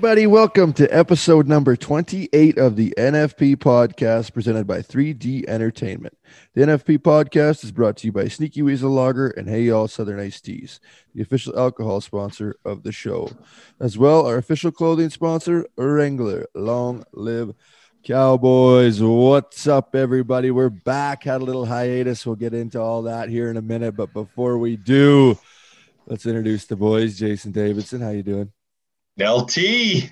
Everybody. Welcome to episode number 28 of the NFP podcast presented by 3D Entertainment. The NFP podcast is brought to you by Sneaky Weasel Lager and Hey Y'all Southern Iced Teas, the official alcohol sponsor of the show. As well, our official clothing sponsor, Wrangler. Long live Cowboys. What's up, everybody? We're back. Had a little hiatus. We'll get into all that here in a minute. But before we do, let's introduce the boys. Jason Davidson, how you doing? LT.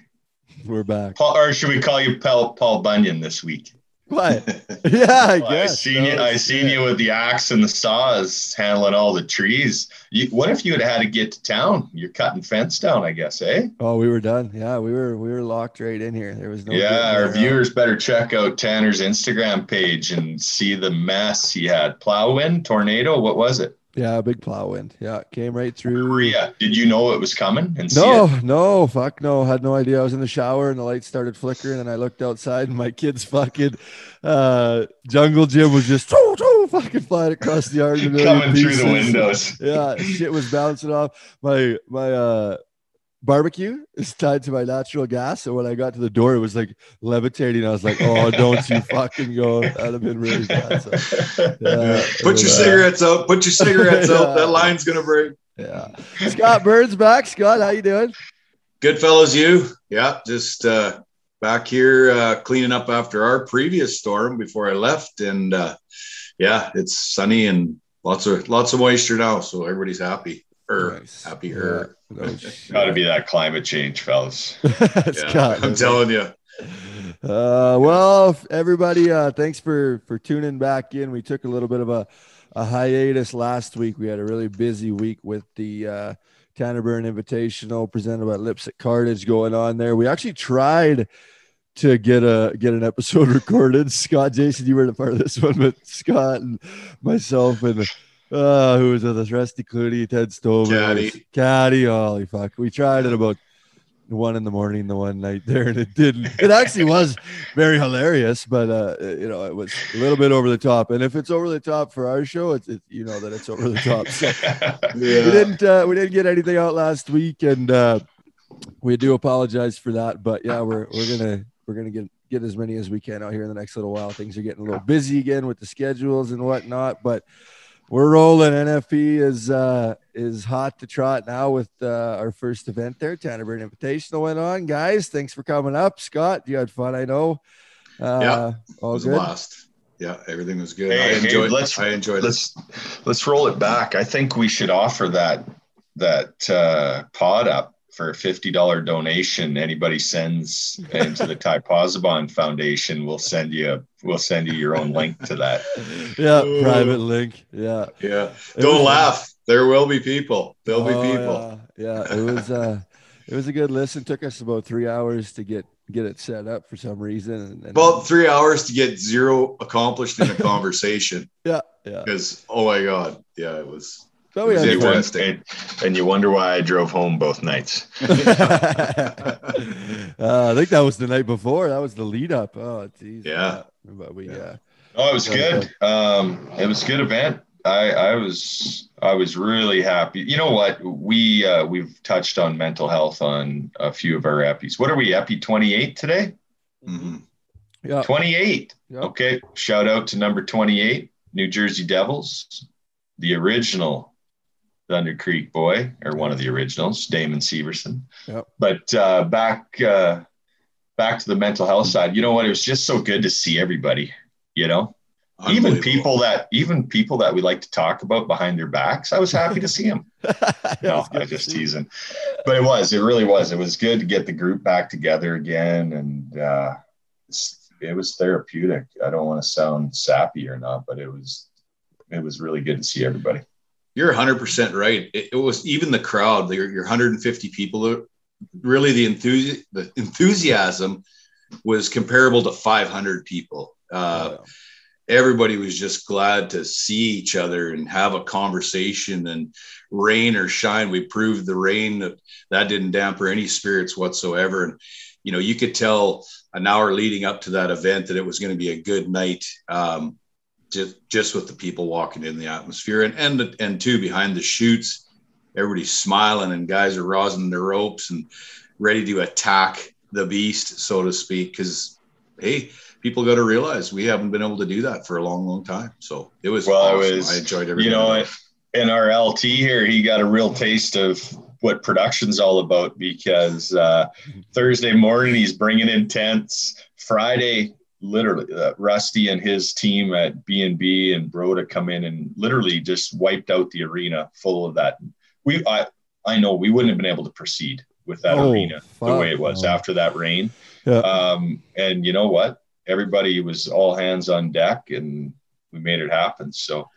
We're back. Paul, or should we call you Paul, Paul Bunyan this week? What? Yeah, I Well, guess. I seen you. I seen yeah. you with the axe and the saws, handling all the trees. You, what if you had had to get to town? You're cutting fence down, I guess, eh? Oh, we were done. Yeah, we were we were locked right in here. There was no. yeah, our viewers better check out Tanner's Instagram page and see the mess he had. Plow wind, tornado. What was it? Yeah, big plow wind. Yeah, came right through. Korea. Did you know it was coming? And see No, it? no, fuck no. Had no idea. I was in the shower and the lights started flickering, and I looked outside, and my kid's fucking uh, jungle gym was just choo, choo, fucking flying across the yard. in a million coming through the windows. Yeah, shit was bouncing off. My my uh barbecue is tied to my natural gas. So when I got to the door, it was like levitating. I was like, oh, don't you fucking go. That'd have been really bad. So, yeah, Put your cigarettes out. Put your cigarettes Yeah. out. That line's gonna break. Yeah. Scott Burns back. Scott, how you doing? Good fellows, you. Yeah, just uh, back here uh, cleaning up after our previous storm before I left, and uh, yeah, it's sunny and lots of lots of moisture now, so everybody's happy Nice. happier. Yeah, no. Got to be that climate change, fellas. Yeah, Scott, I'm telling you. Uh, well, everybody, uh, thanks for for tuning back in. We took a little bit of a, a hiatus last week. We had a really busy week with the uh, Tanner Byrne Invitational presented by Lips at Cartage going on there. We actually tried to get a get an episode recorded. Scott, Jason, you weren't a part of this one, but Scott and myself and uh, who was with us? Rusty Clooney, Ted Stover, Caddy. Caddy. Holy fuck! We tried it about one in the morning the one night there, and it didn't. It actually was very hilarious, but uh, you know, it was a little bit over the top. And if it's over the top for our show, it's it, you know that it's over the top. So we didn't uh, we didn't get anything out last week, and uh, we do apologize for that. But yeah, we're we're gonna we're gonna get get as many as we can out here in the next little while. Things are getting a little busy again with the schedules and whatnot, but we're rolling. NFP is uh, is hot to trot now with uh, our first event there. Tanner Byrne Invitational went on, guys. Thanks for coming up, Scott. You had fun, I know. Uh, Yeah, It all was a good. blast. Yeah, everything was good. Hey, I hey, enjoyed. let's- I enjoyed let's let's roll it back. I think we should offer that that uh, pod up for a fifty dollar donation. Anybody sends into the Ty Pozzobon Foundation, we'll send you a, we'll send you your own link to that. Yeah, Ooh. private link. Yeah. Yeah, It don't was- laugh. There will be people. There'll be Oh, people. Yeah, yeah. It was uh it was a good listen. Took us about three hours to get get it set up for some reason. And, and About three hours to get zero accomplished in a conversation. yeah, yeah. Because oh my god, yeah, it was. But we It was had interesting. won- and, and you wonder why I drove home both nights. uh, I think that was the night before. That was the lead up. Oh, geez. Yeah. But we, Yeah. uh, Oh, it was good. Um, it was a good event. I, I was I was really happy. You know what? We uh, we've touched on mental health on a few of our epis. What are we epi twenty eight today? Mhm. yeah. Twenty eight. yeah. Okay. Shout out to number twenty eight, New Jersey Devils, the original Thunder Creek boy, or one of the originals, Damon Severson. Yep. But uh, back uh, back to the mental health side. You know what? It was just so good to see everybody. You know even people that even people that we like to talk about behind their backs i was happy to see them no i just teasing but it was it really was it was good to get the group back together again and uh it was therapeutic i don't want to sound sappy or not but it was it was really good to see everybody You're 100% right. It, it was even the crowd, your, your 150 people, really the, enthusi- the enthusiasm was comparable to 500 people. Uh, everybody was just glad to see each other and have a conversation and rain or shine. We proved the rain that that didn't damper any spirits whatsoever. And, you know, you could tell an hour leading up to that event that it was going to be a good night. Um, just, just with the people walking in the atmosphere and, and, and two behind the shoots, everybody's smiling and guys are rosin their ropes and ready to attack the beast, so to speak. Because hey, people got to realize we haven't been able to do that for a long, long time. So it was well, awesome. it was. I enjoyed everything. You know, in our LT here, he got a real taste of what production's all about because uh, Thursday morning he's bringing in tents. Friday, literally, uh, Rusty and his team at B and B and Broda come in and literally just wiped out the arena full of that. We, I, I know we wouldn't have been able to proceed with that Oh, arena the way it was fuck no. after that rain. Yeah. Um, and you know what? Everybody was all hands on deck, and we made it happen. So.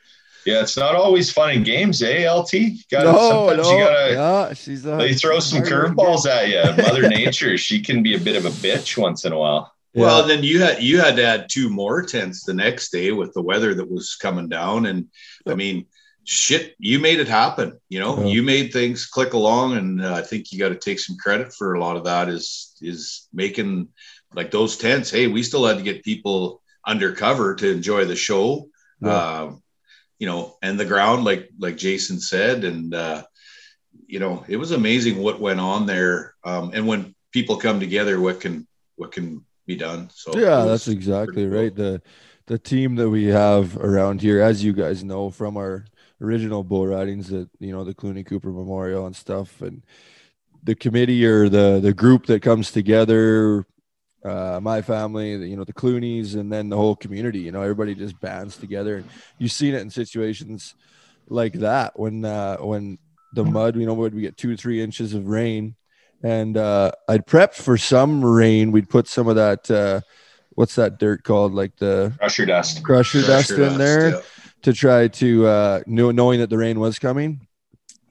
Yeah, it's not always fun in games, eh? LT, you gotta, no, sometimes no, you gotta yeah, she's a, they throw some curveballs at you. Mother Nature, she can be a bit of a bitch once in a while. Yeah. Well, then you had you had to add two more tents the next day with the weather that was coming down, and I mean, shit, you made it happen. You know, Yeah. you made things click along, and uh, I think you got to take some credit for a lot of that. Is is making like those tents. Hey, we still had to get people undercover to enjoy the show. Yeah. Um, you know, and the ground, like like Jason said, and uh, you know, it was amazing what went on there. Um, and when people come together, what can what can be done. So yeah that's exactly cool. right the the team that we have around here as you guys know from our original bull ridings that you know the clooney cooper memorial and stuff and the committee or the the group that comes together uh my family the, you know the cloonies and then the whole community you know everybody just bands together and you've seen it in situations like that when uh when the mud you know would we get two three inches of rain and uh i'd prepped for some rain we'd put some of that uh what's that dirt called like the Crusher dust. crusher, dust Pressure in there yeah. to try to uh know, knowing that the rain was coming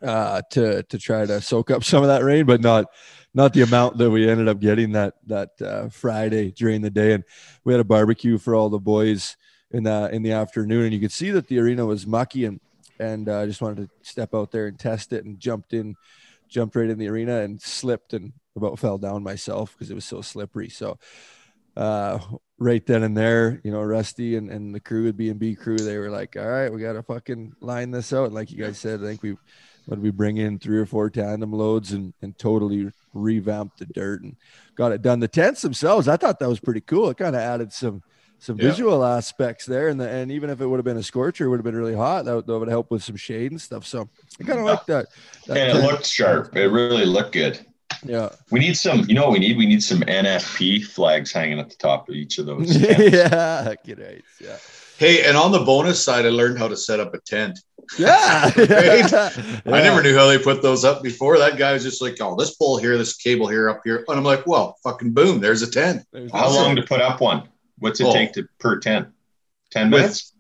uh to to try to soak up some of that rain but not not the amount that we ended up getting that that uh, friday during the day and we had a barbecue for all the boys in the in the afternoon and you could see that the arena was mucky and and uh, i just wanted to step out there and test it and jumped in jumped right in the arena and slipped and about fell down myself because it was so slippery so uh right then and there, you know, Rusty and, and the crew, the B and B crew, they were like, all right, we got to fucking line this out. And like you guys said, I think we, when we bring in three or four tandem loads and, and totally revamped the dirt and got it done. The tents themselves, I thought that was pretty cool. It kind of added some, some Yeah. visual aspects there. And the, and even if it would have been a scorcher, it would have been really hot. That, would- that would help with some shade and stuff. So I kind of Yeah. like that. that And it tent. looked sharp. It really looked good. yeah. We need some, you know what we need? We need some NFP flags hanging at the top of each of those. yeah. Good right. Yeah. Hey, and on the bonus side, I learned how to set up a tent. Yeah. Right? I never knew how they put those up before. That guy was just like, "Oh, this pole here, this cable here, up here," and I'm like, "Well, fucking boom, there's a tent." There's How long to put up one? What's it Oh. take to per 10? 10 With- minutes?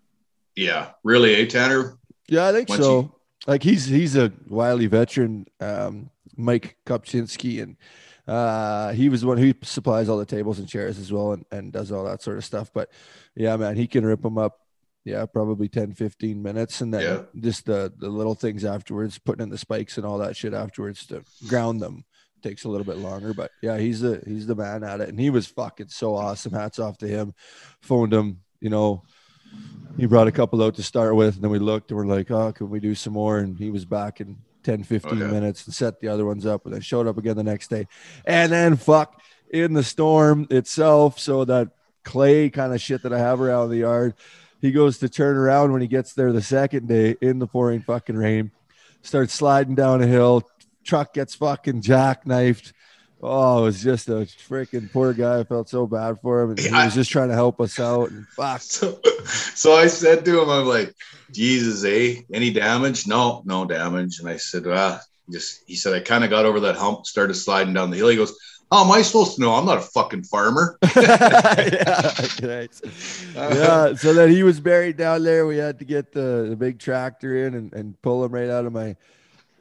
Yeah, really, eh, Tanner? Yeah, I think Once so. you- like he's he's a wily veteran, um, Mike Kopczynski, and uh, he was the one who supplies all the tables and chairs as well and, and does all that sort of stuff. But yeah, man, he can rip them up. Yeah, probably 10, 15 minutes. And then Yeah. just the, the little things afterwards, putting in the spikes and all that shit afterwards to ground them takes a little bit longer. But yeah, he's the he's the man at it. And he was fucking so awesome. Hats off to him. Phoned him, you know, he brought a couple out to start with and then we looked and we're like oh can we do some more and he was back in 10 15 Okay. minutes and set the other ones up and then showed up again the next day and then fuck in the storm itself so that clay kind of shit that i have around the yard he goes to turn around when he gets there the second day in the pouring fucking rain starts sliding down a hill truck gets fucking jackknifed Oh, it was just a freaking poor guy. I felt so bad for him. And he was just trying to help us out. And fuck, So, so I said to him, "I'm like, Jesus, eh? Any damage? No, no damage." And I said, "Ah, just." He said, "I kind of got over that hump, started sliding down the hill." He goes, "How am I supposed to know? I'm not a fucking farmer." yeah, yeah. So then he was buried down there. We had to get the, the big tractor in and, and pull him right out of my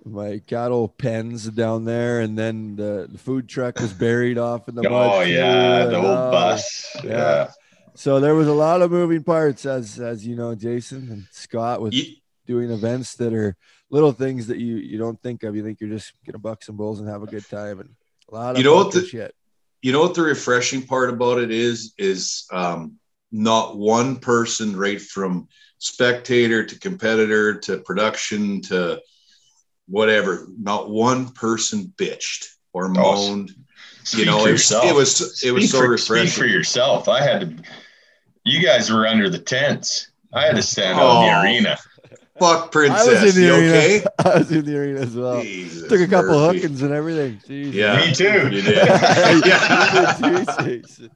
my cattle pens down there. And then the, the food truck was buried off in the mud. Oh, yeah. and, The whole uh, bus. yeah. Yeah. So there was a lot of moving parts, as as you know, Jason and Scott, with You- doing events that are little things that you you don't think of. You think you're just gonna buck some bulls and have a good time, and a lot of You know what the- shit. you know what the refreshing part about it is is um, not one person right from spectator to competitor to production to whatever not one person bitched or moaned. Speak you know, for it, it was it Speak was so for, speak for yourself. I had to. You guys were under the tents. I had to stand out in the Oh. arena. Fuck I princess. was in the you arena. okay? I was in the arena as well. Jesus Took a couple Murphy. hookings and everything. Jesus. Yeah, Me too. You did. yeah. Jason.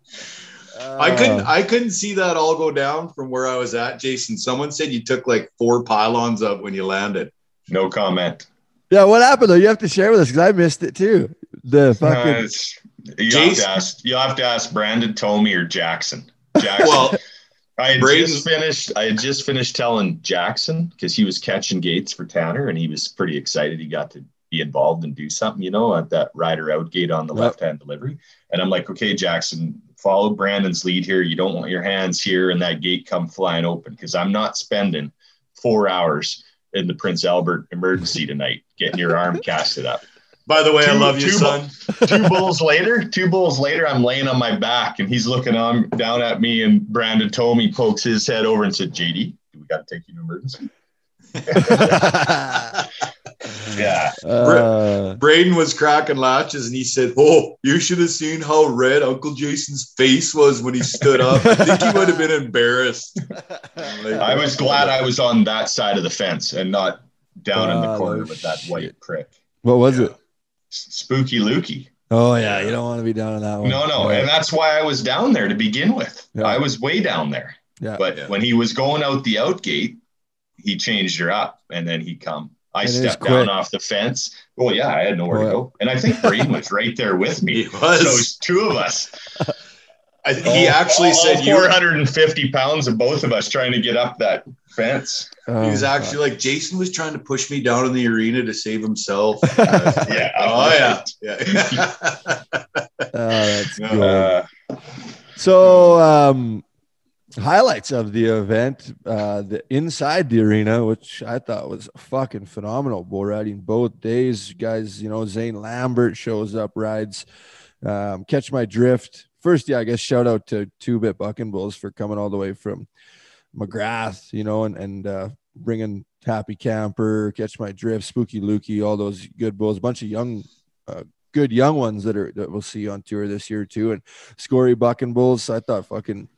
I couldn't Uh, I couldn't see that all go down from where I was at, Jason. Someone said you took like four pylons up when you landed. No comment. Yeah, what happened though? You have to share with us because I missed it too. The Uh, fucking it's- you have to ask. You'll have to ask Brandon, Tomey, or Jackson. Jackson. Well, I had Braden- just finished. I had just finished telling Jackson because he was catching gates for Tanner, and he was pretty excited. He got to be involved and do something, you know, at that rider out gate on the Yep. left hand delivery. And I'm like, okay, Jackson, follow Brandon's lead here. You don't want your hands here and that gate come flying open because I'm not spending four hours in the Prince Albert emergency tonight getting your arm casted up. by the way, I love you, two- son. two bulls later, two bulls later, I'm laying on my back and he's looking on down at me. And Brandon Tomey pokes his head over and said, JD, we got to take you to emergency? Yeah. uh, Braden was cracking latches and he said, Oh, you should have seen how red Uncle Jason's face was when he stood up. I think he would have been embarrassed. Like, I was glad I was on that side of the fence and not down in Ah, the corner with that shit. white prick. what was Yeah. it? Spooky Lukey. Oh yeah, you don't want to be down in that one. No, no. Yeah. And that's why I was down there to begin with. Yeah. I was way down there. Yeah. But Yeah. when he was going out the out gate, he changed her up and then he come. I And it stepped down off the fence. Well, yeah, I had nowhere Oh, to go. And I think Braden was right there with me. He So was. two of us. I, he All- actually all said you were 450 pounds of both of us trying to get up that fence. Oh, He was fuck. actually like Jason was trying to push me down in the arena to save himself. Yeah. oh yeah, yeah. Oh, that's good. Uh, So, um, highlights of the event, uh, the inside the arena, which I thought was fucking phenomenal. Bull riding both days, guys. You know, Zane Lambert shows up, rides. Um, catch my drift. First, yeah, I guess shout out to Two Bit Bucking Bulls for coming all the way from McGrath, you know, and and uh, bringing Happy Camper, Catch My Drift, Spooky Lukey, all those good bulls. A bunch of young, uh, good young ones that are that we'll see on tour this year too, and Scory Bucking Bulls. I thought fucking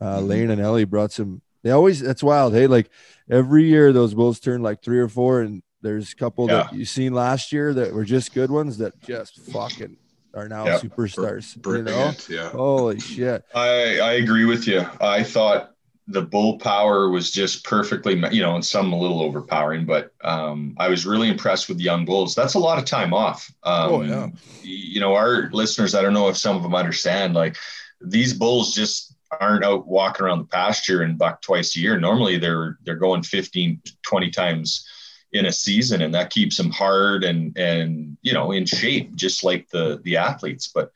uh, Mhm. Lane and Ellie brought some. They always that's wild. Hey, like every year those bulls turn like three or four, and there's a couple that you seen last year that were just good ones that just fucking are now Yep. superstars. You know? Yeah. Holy shit! I, I agree with you. I thought the bull power was just perfectly, you know, and some a little overpowering, but um, I was really impressed with the young bulls. That's a lot of time off. Um, Oh, yeah. You know, our listeners, I don't know if some of them understand, like these bulls just aren't out walking around the pasture and buck twice a year. Normally they're, they're going 15, 20 times in a season and that keeps them hard and, and, you know, in shape, just like the, the athletes. But,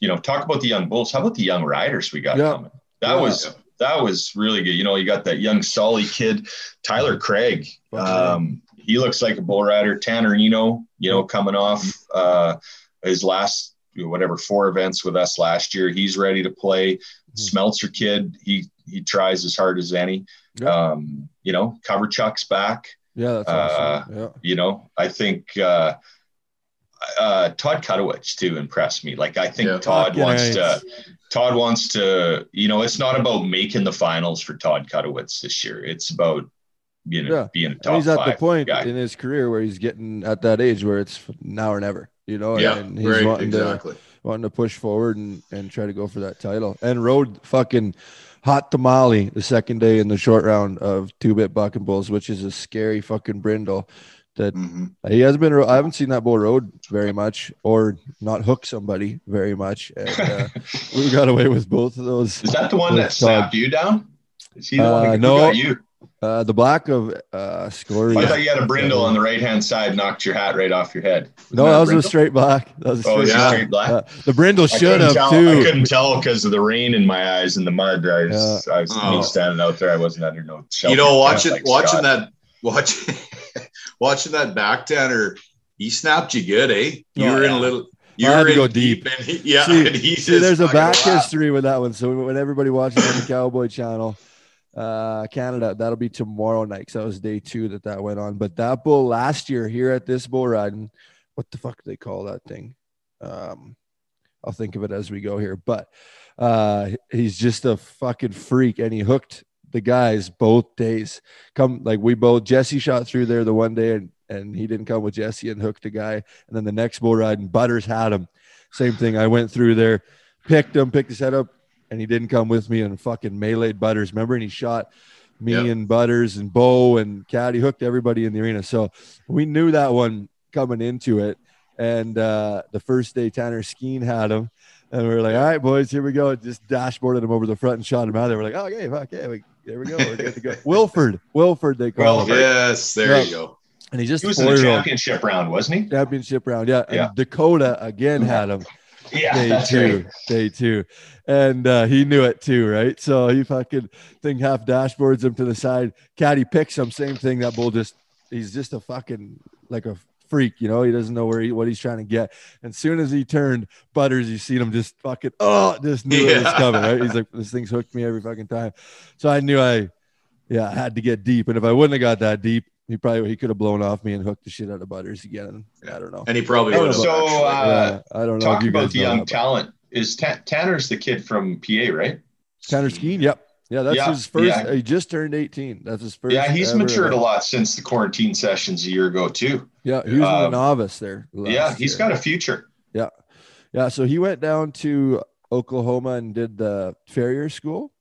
you know, talk about the young bulls. How about the young riders we got Yeah. coming? That Yeah. was that was really good. You know, you got that young Solly kid, Tyler Craig. Um, he looks like a bull rider. Tanner Eno, you know, coming off uh, his last whatever four events with us last year. He's ready to play. Smeltzer kid, he he tries as hard as any. Yeah. Um, you know, Coverchuk's back Yeah, that's Uh, awesome. Yeah. you know i think uh uh todd Chotowetz too impressed me like i think Yeah. todd Fucking wants right. to todd wants to you know it's not about making the finals for todd Chotowetz this year it's about you know Yeah. being a And top he's at five the point guy. in his career where he's getting at that age where it's now or never, you know, Yeah, and he's right, wanting to exactly. Wanting to push forward and, and try to go for that title. And rode fucking hot tamale the second day in the short round of two bit bucking bulls, which is a scary fucking brindle. That Mhm. he hasn't been. I haven't seen that bull rode very much, or not hook somebody very much. And uh, we got away with both of those. is that the one that snapped you down is he the one Uh, who no. got you Uh, the black of uh, Scory. i thought you had a brindle on the right hand side knocked your hat right off your head No, Wasn't that was brindle? a straight black. That was a oh straight is it Yeah. straight black Uh, the brindle I should have tell. too. I couldn't tell because of the rain in my eyes and the mud. I was, I was Oh. me standing out there. I wasn't under no You know, watching like watching Scott. that watching watching that back tanner, he snapped you good, eh? You Oh, were in a little you I had were to go deep, deep. and he, yeah, See- and he See, there's a back laughed. history with that one. So when everybody watches on the Cowboy Channel, uh, Canada, that'll be tomorrow night. So that was day two that that went on. But that bull last year here at this bull riding, what the fuck do they call that thing? Um, I'll think of it as we go here, but uh, he's just a fucking freak, and he hooked the guys both days. Come like we both Jesse shot through there the one day, and and he didn't come with Jesse and hooked a guy, and then the next bull ride and Butters had him. Same thing. I went through there, picked him, picked his head up, and he didn't come with me and fucking meleeed Butters. Remember? And he shot me Yep. and Butters and Bo and Caddy hooked everybody in the arena. So we knew that one coming into it. And uh, the first day Tanner Skeen had him. And we were like, all right, boys, here we go. Just dashboarded him over the front and shot him out there. We're like, oh, okay, fuck, yeah, we, there we go. We're good to go. Wilford, Wilford, they call him. Yes, there Yeah. you go. And he just He was in the championship round, wasn't he? championship round. Yeah. Yeah. And Dakota again had him Yeah, day two, right. day two, and uh, he knew it too, right? So he fucking thing half dashboards him to the side. Caddy picks him, same thing. That bull just he's just a fucking like a freak, you know. He doesn't know where he what he's trying to get. And as soon as he turned Butters, you seen him just fucking oh, just knew it was coming, right? He's like this thing's hooked me every fucking time. So I knew I, yeah, I had to get deep, and if I wouldn't have got that deep. He probably he could have blown off me and hooked the shit out of Butters again. I don't know. And he probably would have. So, uh, yeah, I don't know. Talk about guys the young that, talent. Is Ta- Tanner's the kid from PA, right? Tanner Skeen, yep. Yeah, that's Yeah, his first. yeah. He just turned 18. That's his first. yeah, he's ever matured a lot since the quarantine sessions a year ago too. Yeah, he was a Um, novice there. yeah, he's year. got a future. Yeah. Yeah, so he went down to Oklahoma and did the farrier school,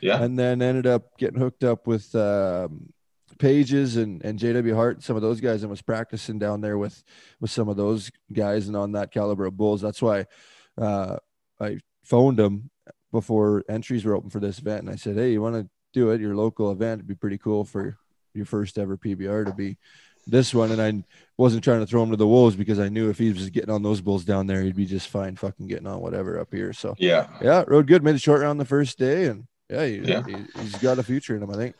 Yeah, and then ended up getting hooked up with um, Pages and and JW Hart, and some of those guys, and was practicing down there with with some of those guys and on that caliber of bulls. That's why uh, I phoned him before entries were open for this event, and I said, "Hey, you want to do it? Your local event? It'd be pretty cool for your first ever PBR to be." This one, and I wasn't trying to throw him to the wolves because I knew if he was getting on those bulls down there, he'd be just fine, fucking getting on whatever up here. So yeah. yeah, rode good, made a short round the first day, and yeah, he, Yeah. He, he's got a future in him, I think.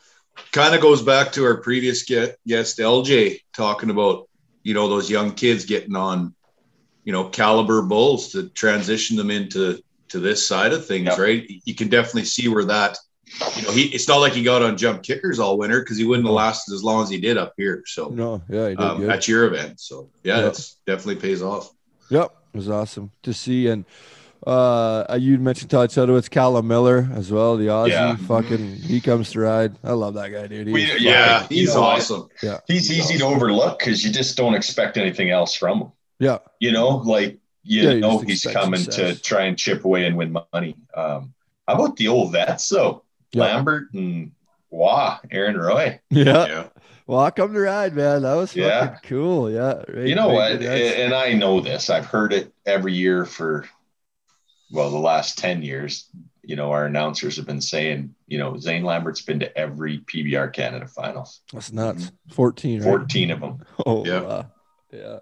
kind of goes back to our previous guest LJ talking about you know those young kids getting on you know caliber bulls to transition them into to this side of things Yep. right you can definitely see where that you know he it's not like he got on jump kickers all winter because he wouldn't have lasted as long as he did up here so No, yeah, he did um, good. at your event so yeah Yep. it's definitely pays off Yep, it was awesome to see. And uh, you mentioned Todd Chotowetz, Callum Miller as well, the Aussie. Yeah. Fucking, he comes to ride. I love that guy, dude. He's We- yeah You he's know what? awesome He's He's easy to overlook because you just don't expect anything else from him. Yeah, You know, like you Yeah, know just he's coming success. to try and chip away and win money. Um, how about the old vets though? Yeah. Lambert and Wah, Aaron Roy. yeah. yeah Well, I come to ride, man. That was fucking Yeah. cool. Yeah. Right, You know right, what? that's- And I know this. I've heard it every year for well, the last 10 years. You know, our announcers have been saying, you know, Zane Lambert's been to every PBR Canada finals, That's nuts. 14, right? 14 of them. Oh, Yeah. wow. Yeah.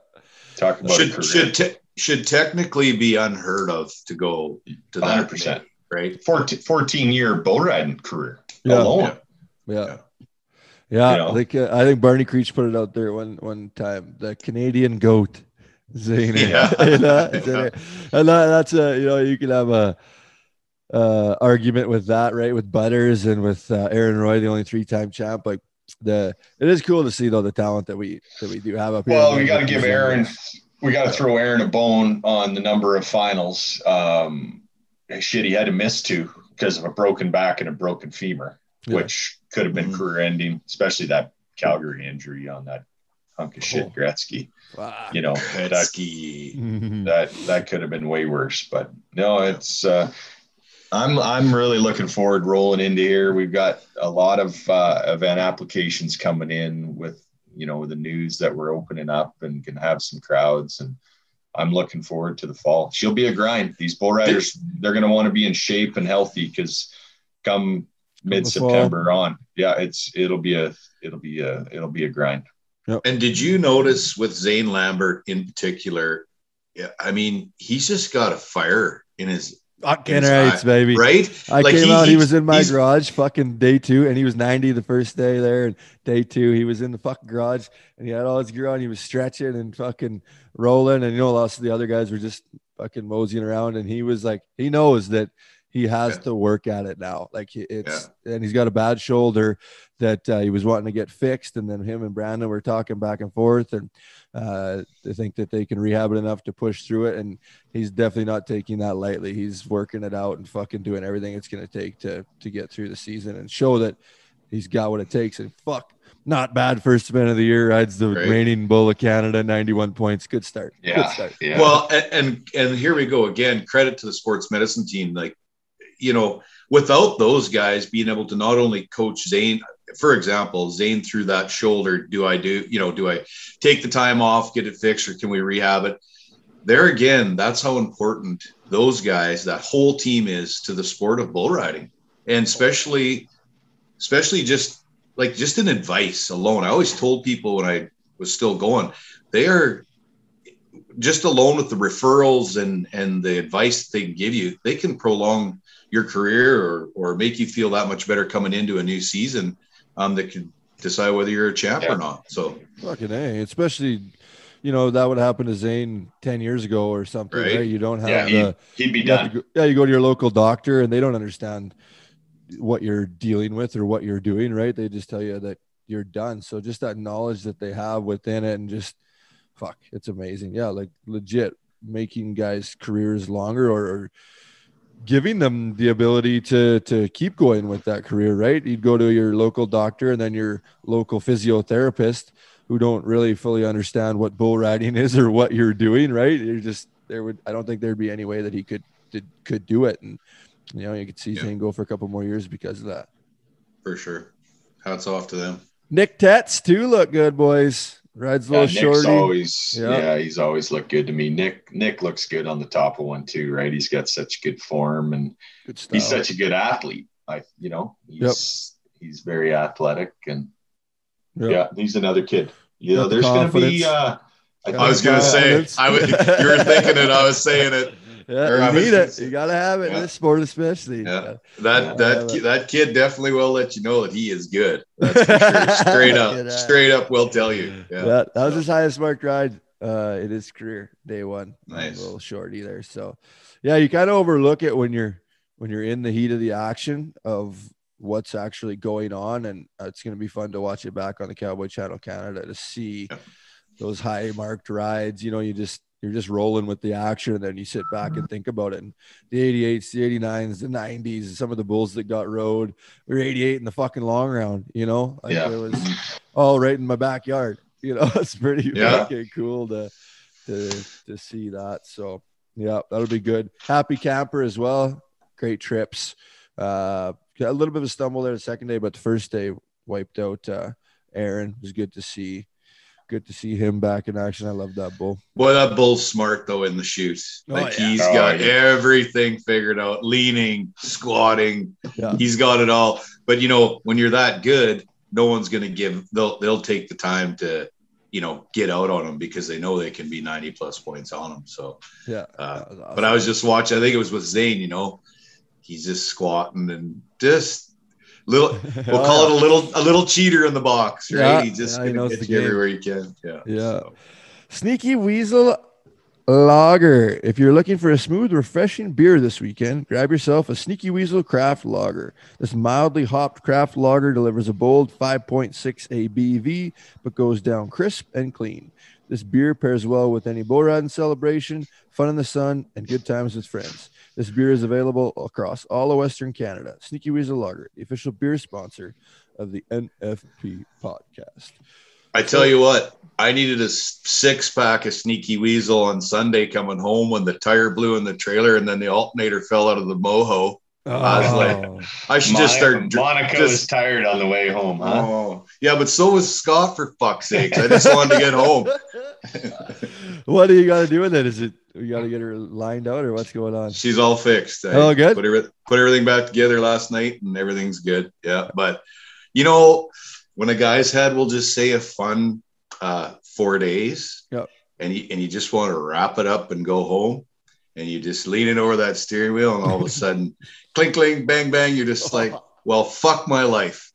Talk about should career. should te- should technically be unheard of to go to that 100%. many, right 14, 14 year bow riding career Yeah. alone. Yeah. Yeah. You know? Like, uh, I think Barney Creech put it out there one, one time. The Canadian goat. Zane. Yeah. You know, Zane. and that, that's a, you know, you can have a, uh, argument with that, right? With Butters and with uh, Aaron Roy, the only three-time champ. Like the, it is cool to see though the talent that we that we do have up here. Well, we got to give Aaron, we got to throw Aaron a bone on the number of finals. Um, shit, he had to miss two because of a broken back and a broken femur, Yeah. which could have been Mhm. career ending, especially that Calgary injury on that hunk of shit Oh. Gretzky. Wow. You know, Gretzky. that that could have been way worse. But no, it's uh, I'm I'm really looking forward rolling into here. We've got a lot of uh, event applications coming in with you know the news that we're opening up and can have some crowds and. I'm looking forward to the fall. She'll be a grind. These bull riders, they're going to want to be in shape and healthy because come mid September on, yeah, it's it'll be a it'll be a it'll be a grind. And did you notice with Zane Lambert in particular? Yeah, I mean, he's just got a fire in his Fucking Inside, rights, baby. right. I Like, came he- out. He was in my garage, fucking day two, and he was ninety the first day there, and day two he was in the fucking garage, and he had all his gear on. He was stretching and fucking rolling, and you know, lots of the other guys were just fucking moseying around, and he was like, he knows that he has Yeah. to work at it now. Like he- it's and he's got a bad shoulder that uh, he was wanting to get fixed, and then him and Brandon were talking back and forth, and uh, they think that they can rehab it enough to push through it, and he's definitely not taking that lightly. He's working it out and fucking doing everything it's going to take to to get through the season and show that he's got what it takes. And fuck, not bad first man of the year. Rides the Right. reigning bull of Canada, ninety one points. Good start. yeah, Good Yeah. start. Yeah. Well, and, and and here we go again. Credit to the sports medicine team. Like, you know, without those guys being able to not only coach Zane, for example, Zane through that shoulder. Do I do? You know, do I take the time off, get it fixed, or can we rehab it? There again, that's how important those guys, that whole team is to the sport of bull riding, and especially, especially just like just in advice alone. I always told people when I was still going, they are just alone with the referrals and and the advice they give you, they can prolong your career or or make you feel that much better coming into a new season. Um, that could decide whether you're a champ Yeah. or not. So Fucking a, especially. You know that would happen to Zane ten years ago or something. Right. Right? You don't have yeah, the he, he'd be you to done. go- yeah, you go to your local doctor and they don't understand what you're dealing with or what you're doing, right? They just tell you that you're done. So just that knowledge that they have within it and just fuck, it's amazing. Yeah, like legit making guys' careers longer or, or giving them the ability to to keep going with that career, right? You'd go to your local doctor and then your local physiotherapist who don't really fully understand what bull riding is or what you're doing, right? You're just there would I don't think there'd be any way that he could did, could do it, and you know you could see Yeah. Zane go for a couple more years because of that. for sure, hats off to them. Nick Tetz too look good, boys. Rides a Yeah, little Nick's shorty. always Yeah. yeah. he's always looked good to me. Nick Nick looks good on the top of one too, right? He's got such good form and good he's such a good athlete. I you know, he's he's very athletic and Yep. yeah, he's another kid. You know, Got the there's gonna be uh I, I was gonna say, confidence. I was, you were thinking it. I was saying it. Yeah, you need it. You gotta have it in this sport, especially. Yeah. That Yeah. that ki- that kid definitely will let you know that he is good. That's sure. Straight up, straight up, will tell you. Yeah. That, that was his highest marked ride uh, in his career, day one. Nice. A little short either. So, yeah, you kind of overlook it when you're when you're in the heat of the action of what's actually going on, and uh, it's going to be fun to watch it back on the Cowboy Channel Canada to see Yep. those high marked rides. You know, you just you're just rolling with the action, and then you sit back and think about it. And the 88s, the 89s, the 90s, some of the bulls that got rode were 88 in the fucking long round. You know, like Yeah. it was all right in my backyard. You know, it's pretty Yeah. fucking cool to to to see that. So yeah, that'll be good. Happy camper as well. Great trips. Uh, a little bit of a stumble there the second day, but the first day wiped out. Uh, Aaron it was good to see. Good to see him back in action. I love that bull. Boy, that bull's smart though in the chute. Oh, Like yeah. he's Oh, got yeah. everything figured out, leaning, squatting. Yeah. He's got it all. But you know, when you're that good, no one's gonna give they'll they'll take the time to, you know, get out on him because they know they can be 90 plus points on him. So Yeah. uh, awesome. but I was just watching, I think it was with Zane, you know, he's just squatting and just little we'll call oh, it a little a little cheater in the box, right? Yeah, he just yeah, gonna knows get the you everywhere he can. Yeah. Yeah. So, Sneaky Weasel Lager. If you're looking for a smooth, refreshing beer this weekend, grab yourself a Sneaky Weasel Craft Lager. This mildly hopped craft lager delivers a bold 5.6 ABV, but goes down crisp and clean. This beer pairs well with any bull riding celebration, fun in the sun, and good times with friends. This beer is available across all of Western Canada. Sneaky Weasel Lager, the official beer sponsor of the NFP podcast. I tell you what, I needed a six pack of Sneaky Weasel on Sunday coming home when the tire blew in the trailer and then the alternator fell out of the moho. I was like, Oh. I should just start. dr- Monica just- was tired on the way home, huh? Oh, yeah, but so was Scott for fuck's sakes. I just wanted to get home. what do you got to do with it? Is it you got to get her lined out, or what's going on? She's all fixed. I Oh, good. Put, every- put everything back together last night and everything's good. Yeah. But, you know, when a guy's had, we'll just say a fun uh, four days Yep. and, you, and you just want to wrap it up and go home and you just leaning over that steering wheel and all of a sudden, clink, clink, bang, bang, you're just like, well, fuck my life.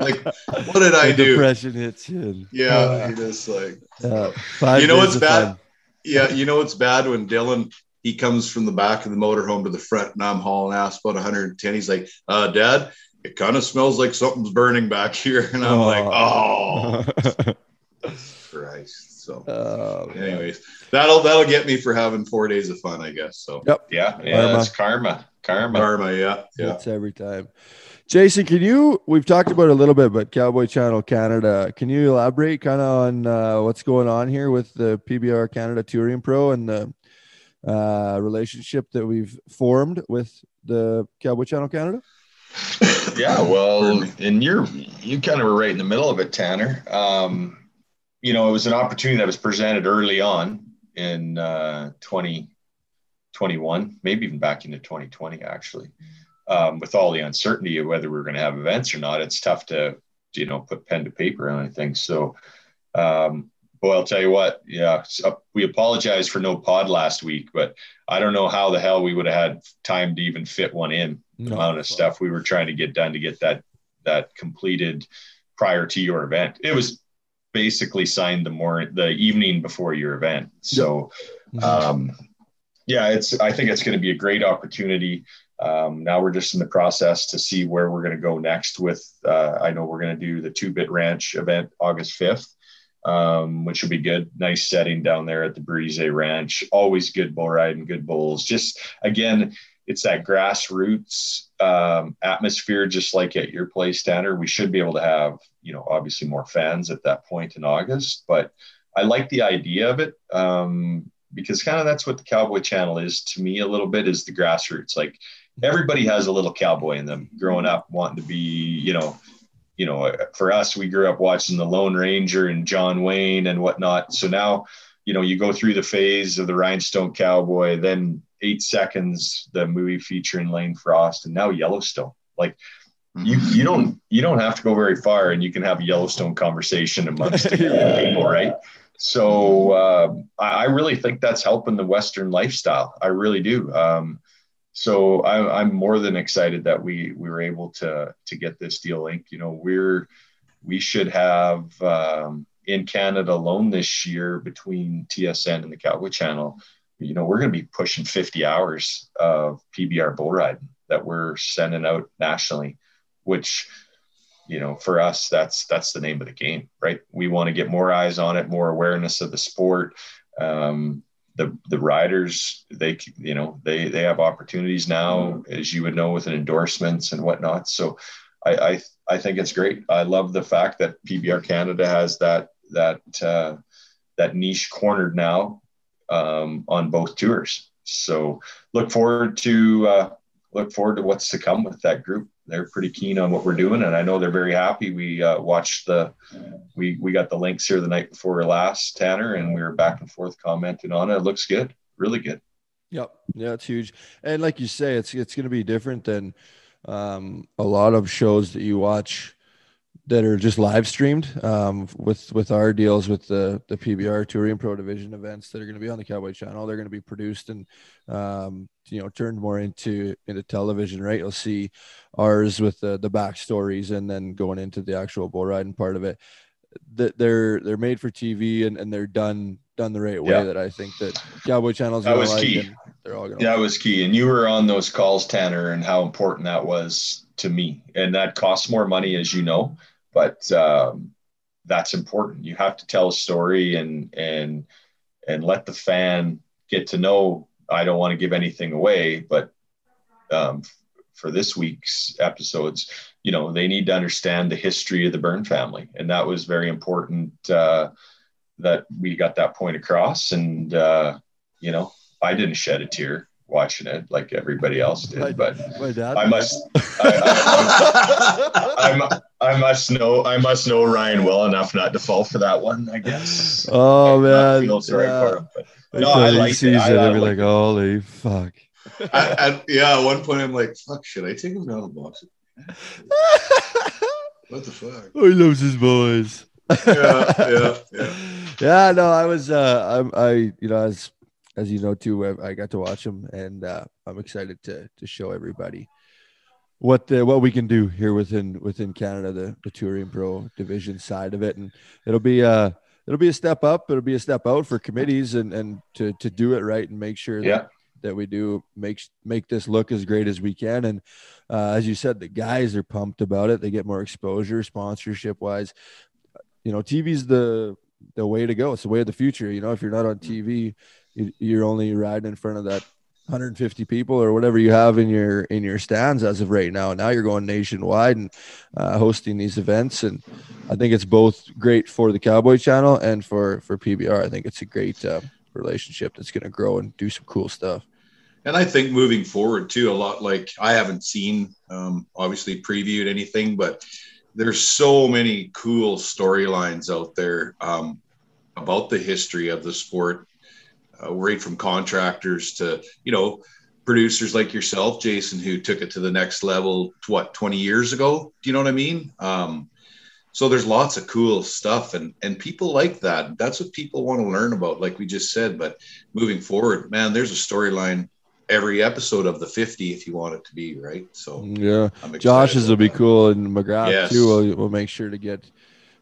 Like, what did I do? Depression hits you. Yeah. You're just like, Uh, You know what's bad? fun. yeah, you know what's bad when Dylan he comes from the back of the motorhome to the front, and I'm hauling ass about 110. He's like, uh, "Dad, it kind of smells like something's burning back here," and I'm like, "Oh, Christ!" So, man. anyways, that'll that'll get me for having four days of fun, I guess. So, Yep. Yeah, yeah, Karma. that's karma. Karma. karma, yeah, yeah. It's every time. Jason, can you? We've talked about it a little bit, but Cowboy Channel Canada. Can you elaborate kind of on uh, what's going on here with the PBR Canada Touring Pro and the uh, relationship that we've formed with the Cowboy Channel Canada? Yeah, well, and you're you kind of were right in the middle of it, Tanner. Um, you know, it was an opportunity that was presented early on in uh, 2021, maybe even back into 2020, actually. Um, with all the uncertainty of whether we're going to have events or not, it's tough to you know put pen to paper on anything. So, um, boy, I'll tell you what. Yeah, we apologize for no pod last week, but I don't know how the hell we would have had time to even fit one in the amount of stuff we were trying to get done to get that that completed prior to your event. It was basically signed the more the evening before your event. So um, yeah, it's I think it's going to be a great opportunity. Um, now we're just in the process to see where we're going to go next with uh, I know we're going to do the two bit ranch event August 5th. Um, which will be good. Nice setting down there at the Breeze Ranch. Always good bull riding, good bulls. Just again, it's that grassroots um, atmosphere, just like at your place, Tanner. We should be able to have, you know, obviously more fans at that point in August. But I like the idea of it um, because kind of that's what the Cowboy Channel is to me. A little bit is the grassroots. Like everybody has a little cowboy in them. Growing up, wanting to be, you know, you know, for us, we grew up watching the Lone Ranger and John Wayne and whatnot. So now, you know, you go through the phase of the Rhinestone Cowboy, then eight seconds, the movie featuring Lane Frost, and now Yellowstone. Like you, you don't, you don't have to go very far, and you can have a Yellowstone conversation amongst Yeah. people, right? So uh, I, I really think that's helping the Western lifestyle. I really do. Um, so I, I'm more than excited that we we were able to to get this deal inked. You know, we're we should have um, in Canada alone this year between TSN and the Cowboy Channel. You know, we're going to be pushing 50 hours of PBR bull riding that we're sending out nationally, which you know for us that's that's the name of the game, right? We want to get more eyes on it, more awareness of the sport. Um, the the riders they you know they they have opportunities now as you would know with endorsements and whatnot so i i, I think it's great i love the fact that pbr canada has that that uh, that niche cornered now um, on both tours. So look forward to uh, look forward to what's to come with that group. They're pretty keen on what we're doing and i know they're very happy. We uh, watched the we we got the links here the night before last tanner and we were back and forth commenting on it. It looks good really good. Yep. Yeah, it's huge. And like you say, it's it's going to be different than um, a lot of shows that you watch that are just live streamed. Um, with with our deals with the the PBR Touring Pro Division events that are going to be on the Cowboy Channel, they're going to be produced and um, you know turned more into into television. Right? You'll see ours with the the backstories and then going into the actual bull riding part of it. That they're they're made for TV and, and they're done done the right way. Yeah. That I think that Cowboy Channel's That was like key. they're all gonna. that was key and you were on those calls tanner and how important that was to me and that costs more money as you know but um, that's important. You have to tell a story and and and let the fan get to know i don't want to give anything away but um, for this week's episodes you know they need to understand the history of the Byrne family. And that was very important uh, that we got that point across. And uh, you know I didn't shed a tear watching it like everybody else did, but My dad. I must, I, I, I, I must know, I must know Ryan well enough not to fall for that one, I guess. oh Not man. feel sorry yeah. for him, but Wait No, I he liked it. sees I- it. I I'll be like, holy fuck. I, I, yeah, at one point I'm like, fuck, should I take him down the box? What the fuck? Oh, he loves his boys. Yeah, yeah, yeah. yeah. No, I was. Uh, I'm. I. You know, as as you know too, I, I got to watch them, and uh, I'm excited to to show everybody what the what we can do here within within Canada, the the touring pro division side of it, and it'll be uh it'll be a step up. It'll be a step out for committees and and to to do it right and make sure that yeah, that we do make make this look as great as we can. And uh, as you said, the guys are pumped about it. They get more exposure, sponsorship wise. You know, TV's the the way to go. It's the way of the future. You know, if you're not on TV, you're only riding in front of that 150 people or whatever you have in your in your stands as of right now. Now you're going nationwide and uh, hosting these events, and I think it's both great for the Cowboy Channel and for for PBR. I think it's a great uh, relationship that's going to grow and do some cool stuff. And I think moving forward too, a lot like I haven't seen um, obviously previewed anything, but there's so many cool storylines out there um, about the history of the sport uh, right from contractors to you know producers like yourself jason who took it to the next level what 20 years ago? Do you know what i mean? Um, so there's lots of cool stuff and and people like that. That's what people want to learn about like we just said but moving forward man there's a storyline every episode of the 50 if you want it to be right? So yeah. Josh's will be cool and mcgrath yes. too we'll, we'll make sure to get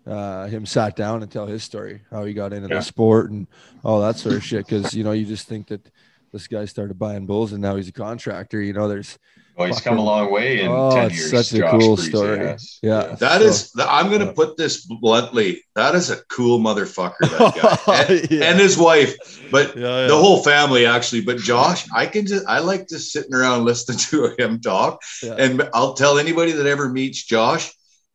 uh, him sat down and tell his story, how he got into yeah. the sport and all that sort of shit. Because you know, you just think that this guy started buying bulls and now he's a contractor. You know, there's Oh, he's fucking, come a long way in oh, 10 years. Such a Josh cool story. Has. Yeah. that so, is. I'm going to put this bluntly. That is a cool motherfucker, that guy. and, yeah. and his wife, but yeah, yeah. the whole family actually. But Josh, I can just, I like just sitting around listening to him talk. And I'll tell anybody that ever meets Josh,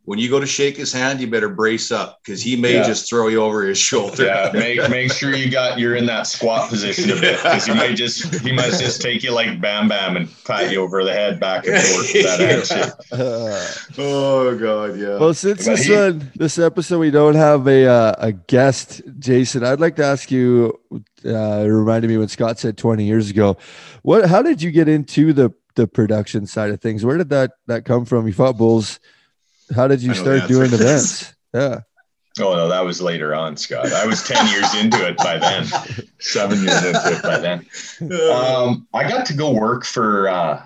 when you go to shake his hand, you better brace up because he may yeah. just throw you over his shoulder. Yeah, make make sure you got you're in that squat position a bit because he might just he might just take you like bam bam and pat you over the head back and forth. that oh god, yeah. Well, since this he, one this episode we don't have a uh, a guest, Jason, I'd like to ask you. Uh, it reminded me when Scott said 20 years ago. What? How did you get into the the production side of things? Where did that that come from? You fought bulls how did you start doing events? Yeah. Oh no, that was later on, Scott. I was ten years into it by then, seven years into it by then. Um, I got to go work for. Uh,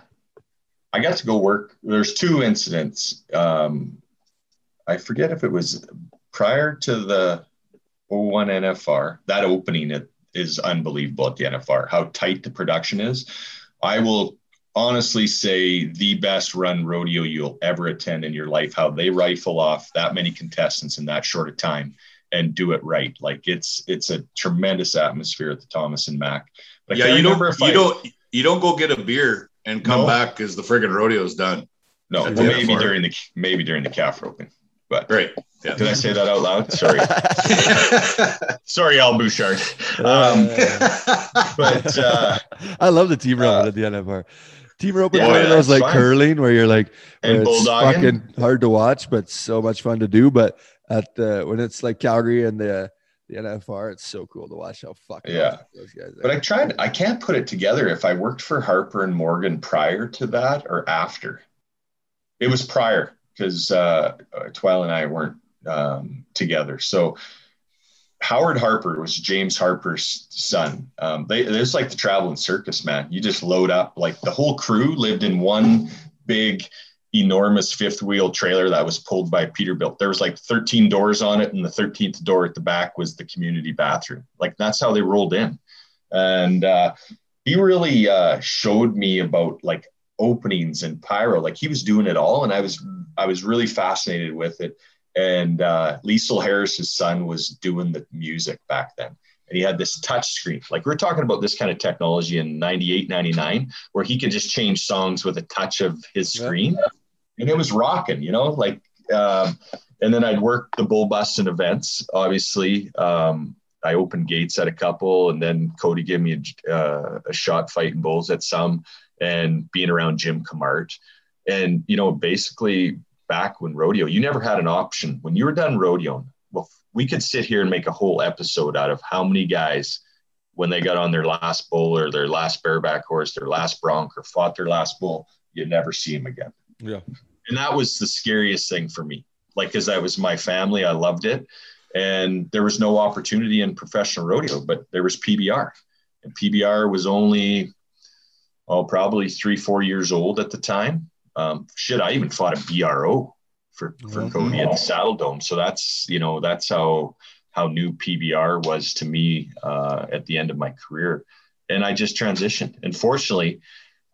I got to go work. There's two incidents. Um, I forget if it was prior to the 01 NFR. That opening is unbelievable at the NFR. How tight the production is. I will honestly say the best run rodeo you'll ever attend in your life how they rifle off that many contestants in that short a time and do it right like it's it's a tremendous atmosphere at the thomas and mack but yeah you don't you I, don't you don't go get a beer and come no. back because the friggin rodeo's done no well, maybe during the maybe during the calf roping but great yeah. Did I say that out loud? Sorry. Sorry, Al Bouchard. Um, but uh, I love the team run uh, at the NFR. Team rope yeah, one of those like fun. curling where you're like it's fucking hard to watch, but so much fun to do. But at the when it's like Calgary and the the NFR, it's so cool to watch how fucking yeah those guys. Are. But I tried. I can't put it together if I worked for Harper and Morgan prior to that or after. It was prior because uh, Twyla and I weren't um, together. So Howard Harper was James Harper's son. Um, they, it like the traveling circus, man. You just load up, like the whole crew lived in one big, enormous fifth wheel trailer that was pulled by Peterbilt. There was like 13 doors on it, and the 13th door at the back was the community bathroom. Like that's how they rolled in. And uh, he really uh, showed me about like openings and pyro. Like he was doing it all, and I was I was really fascinated with it and uh, Liesl Harris's son was doing the music back then. And he had this touch screen. Like we're talking about this kind of technology in 98, 99, where he could just change songs with a touch of his screen. Yeah. And it was rocking, you know, like, um, and then I'd work the bull bus and events. Obviously, um, I opened gates at a couple, and then Cody gave me a, uh, a shot fighting bulls at some, and being around Jim Camart, and you know, basically back when rodeo, you never had an option. When you were done rodeoing, well, we could sit here and make a whole episode out of how many guys, when they got on their last bull or their last bareback horse, their last bronc, or fought their last bull, you'd never see them again. Yeah. And that was the scariest thing for me. Like, because that was my family, I loved it. And there was no opportunity in professional rodeo, but there was PBR. And PBR was only, oh, probably three, four years old at the time. Um, shit, I even fought a BRO for for mm-hmm. Cody at the Saddle Dome. So that's you know that's how how new PBR was to me uh, at the end of my career. and I just transitioned. And fortunately,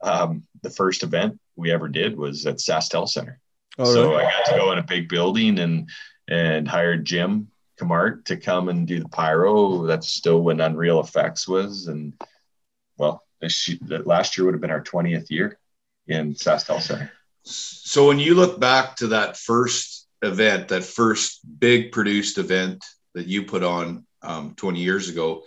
um, the first event we ever did was at SaskTel Center. Oh, so really? I got to go in a big building and and hired Jim Kamart to come and do the pyro. That's still when Unreal Effects was, and well, this, last year would have been our 20th year in SaskTel Center. So when you look back to that first event, that first big produced event that you put on um, 20 years ago,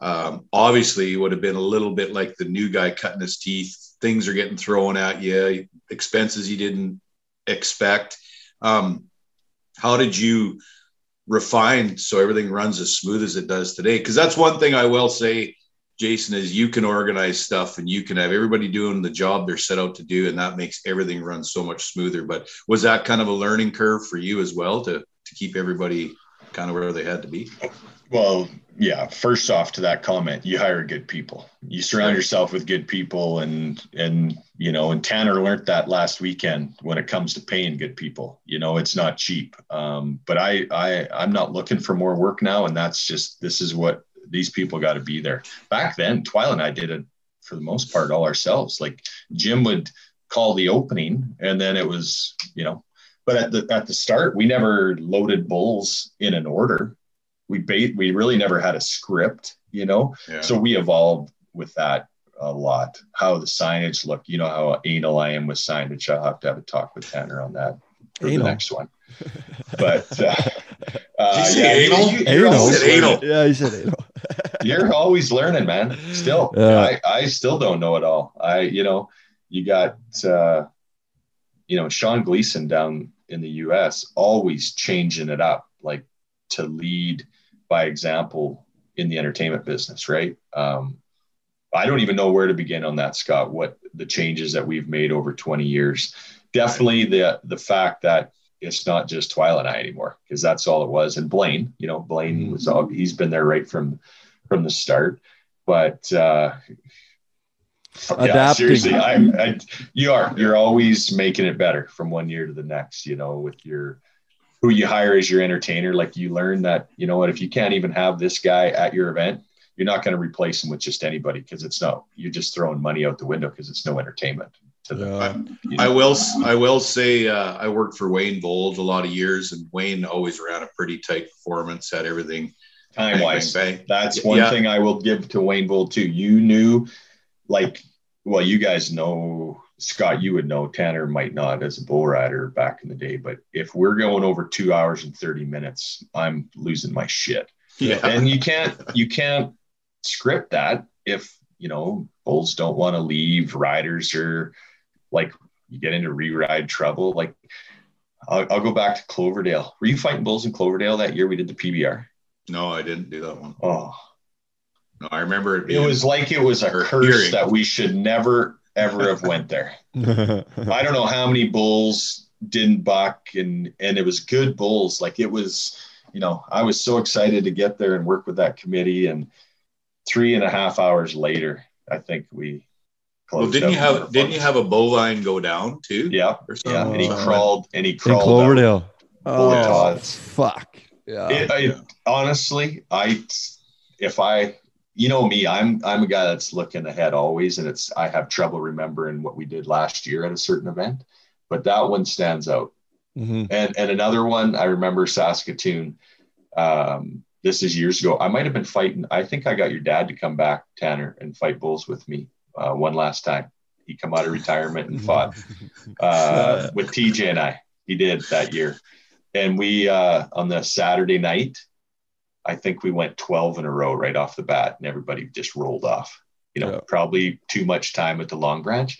um, obviously it would have been a little bit like the new guy cutting his teeth. Things are getting thrown at you, expenses you didn't expect. Um, how did you refine so everything runs as smooth as it does today? Because that's one thing I will say Jason, is you can organize stuff and you can have everybody doing the job they're set out to do, and that makes everything run so much smoother. But was that kind of a learning curve for you as well to to keep everybody kind of where they had to be? Well, yeah. First off, to that comment, you hire good people. You surround yourself with good people, and and you know, and Tanner learned that last weekend when it comes to paying good people. You know, it's not cheap. Um, but I I I'm not looking for more work now, and that's just this is what these people got to be there. Back then, Twyla and I did it for the most part all ourselves. Like Jim would call the opening, and then it was you know. But at the at the start, we never loaded bulls in an order. We bait. We really never had a script, you know. Yeah. So we evolved with that a lot. How the signage looked, you know, how anal I am with signage. I'll have to have a talk with Tanner on that for anal. the next one. But uh, uh, yeah, anal? You, anal. anal. Yeah, he said anal. You're always learning, man. Still. I, I still don't know it all. I, you know, you got, uh, you know, Sean Gleason down in the U.S. always changing it up, like to lead by example in the entertainment business, right? Um, I don't even know where to begin on that, Scott. What the changes that we've made over 20 years. Definitely the the fact that it's not just Twilight and I anymore because that's all it was. And Blaine, you know, Blaine was all he's been there right from from the start. But uh, yeah, seriously, I, I, you are you're always making it better from one year to the next. You know, with your who you hire as your entertainer, like you learn that you know what if you can't even have this guy at your event, you're not going to replace him with just anybody because it's no you're just throwing money out the window because it's no entertainment. To the, yeah. you know? I will I will say uh, I worked for Wayne Vold a lot of years, and Wayne always ran a pretty tight performance, had everything time wise. That's one yeah. thing I will give to Wayne Vold too. You knew, like, well, you guys know Scott. You would know. Tanner might not as a bull rider back in the day, but if we're going over two hours and thirty minutes, I'm losing my shit. Yeah, and you can't you can't script that if you know bulls don't want to leave riders or like you get into re-ride trouble like I'll, I'll, go back to cloverdale were you fighting bulls in cloverdale that year we did the pbr no, I didn't do that one. Oh, no, I remember it. it was like it was a curse hearing. that we should never ever have went there. I don't know how many bulls didn't buck, and and it was good bulls. Like it was, you know, I was so excited to get there and work with that committee. And three and a half hours later, I think we. Well, didn't you have didn't you have a bovine go down too? Yeah, yeah. And he crawled and he crawled. In Cloverdale. Oh, fuck. Yeah. It, I, honestly, I if I you know me, I'm I'm a guy that's looking ahead always, and it's I have trouble remembering what we did last year at a certain event, but that one stands out. Mm-hmm. And and another one I remember Saskatoon. Um, this is years ago. I might have been fighting. I think I got your dad to come back, Tanner, and fight bulls with me uh, one last time. He come out of retirement and fought uh, with TJ and I. He did that year and we uh, on the Saturday night, I think we went 12 in a row right off the bat, and everybody just rolled off. You know, yeah. probably too much time at the Long Branch,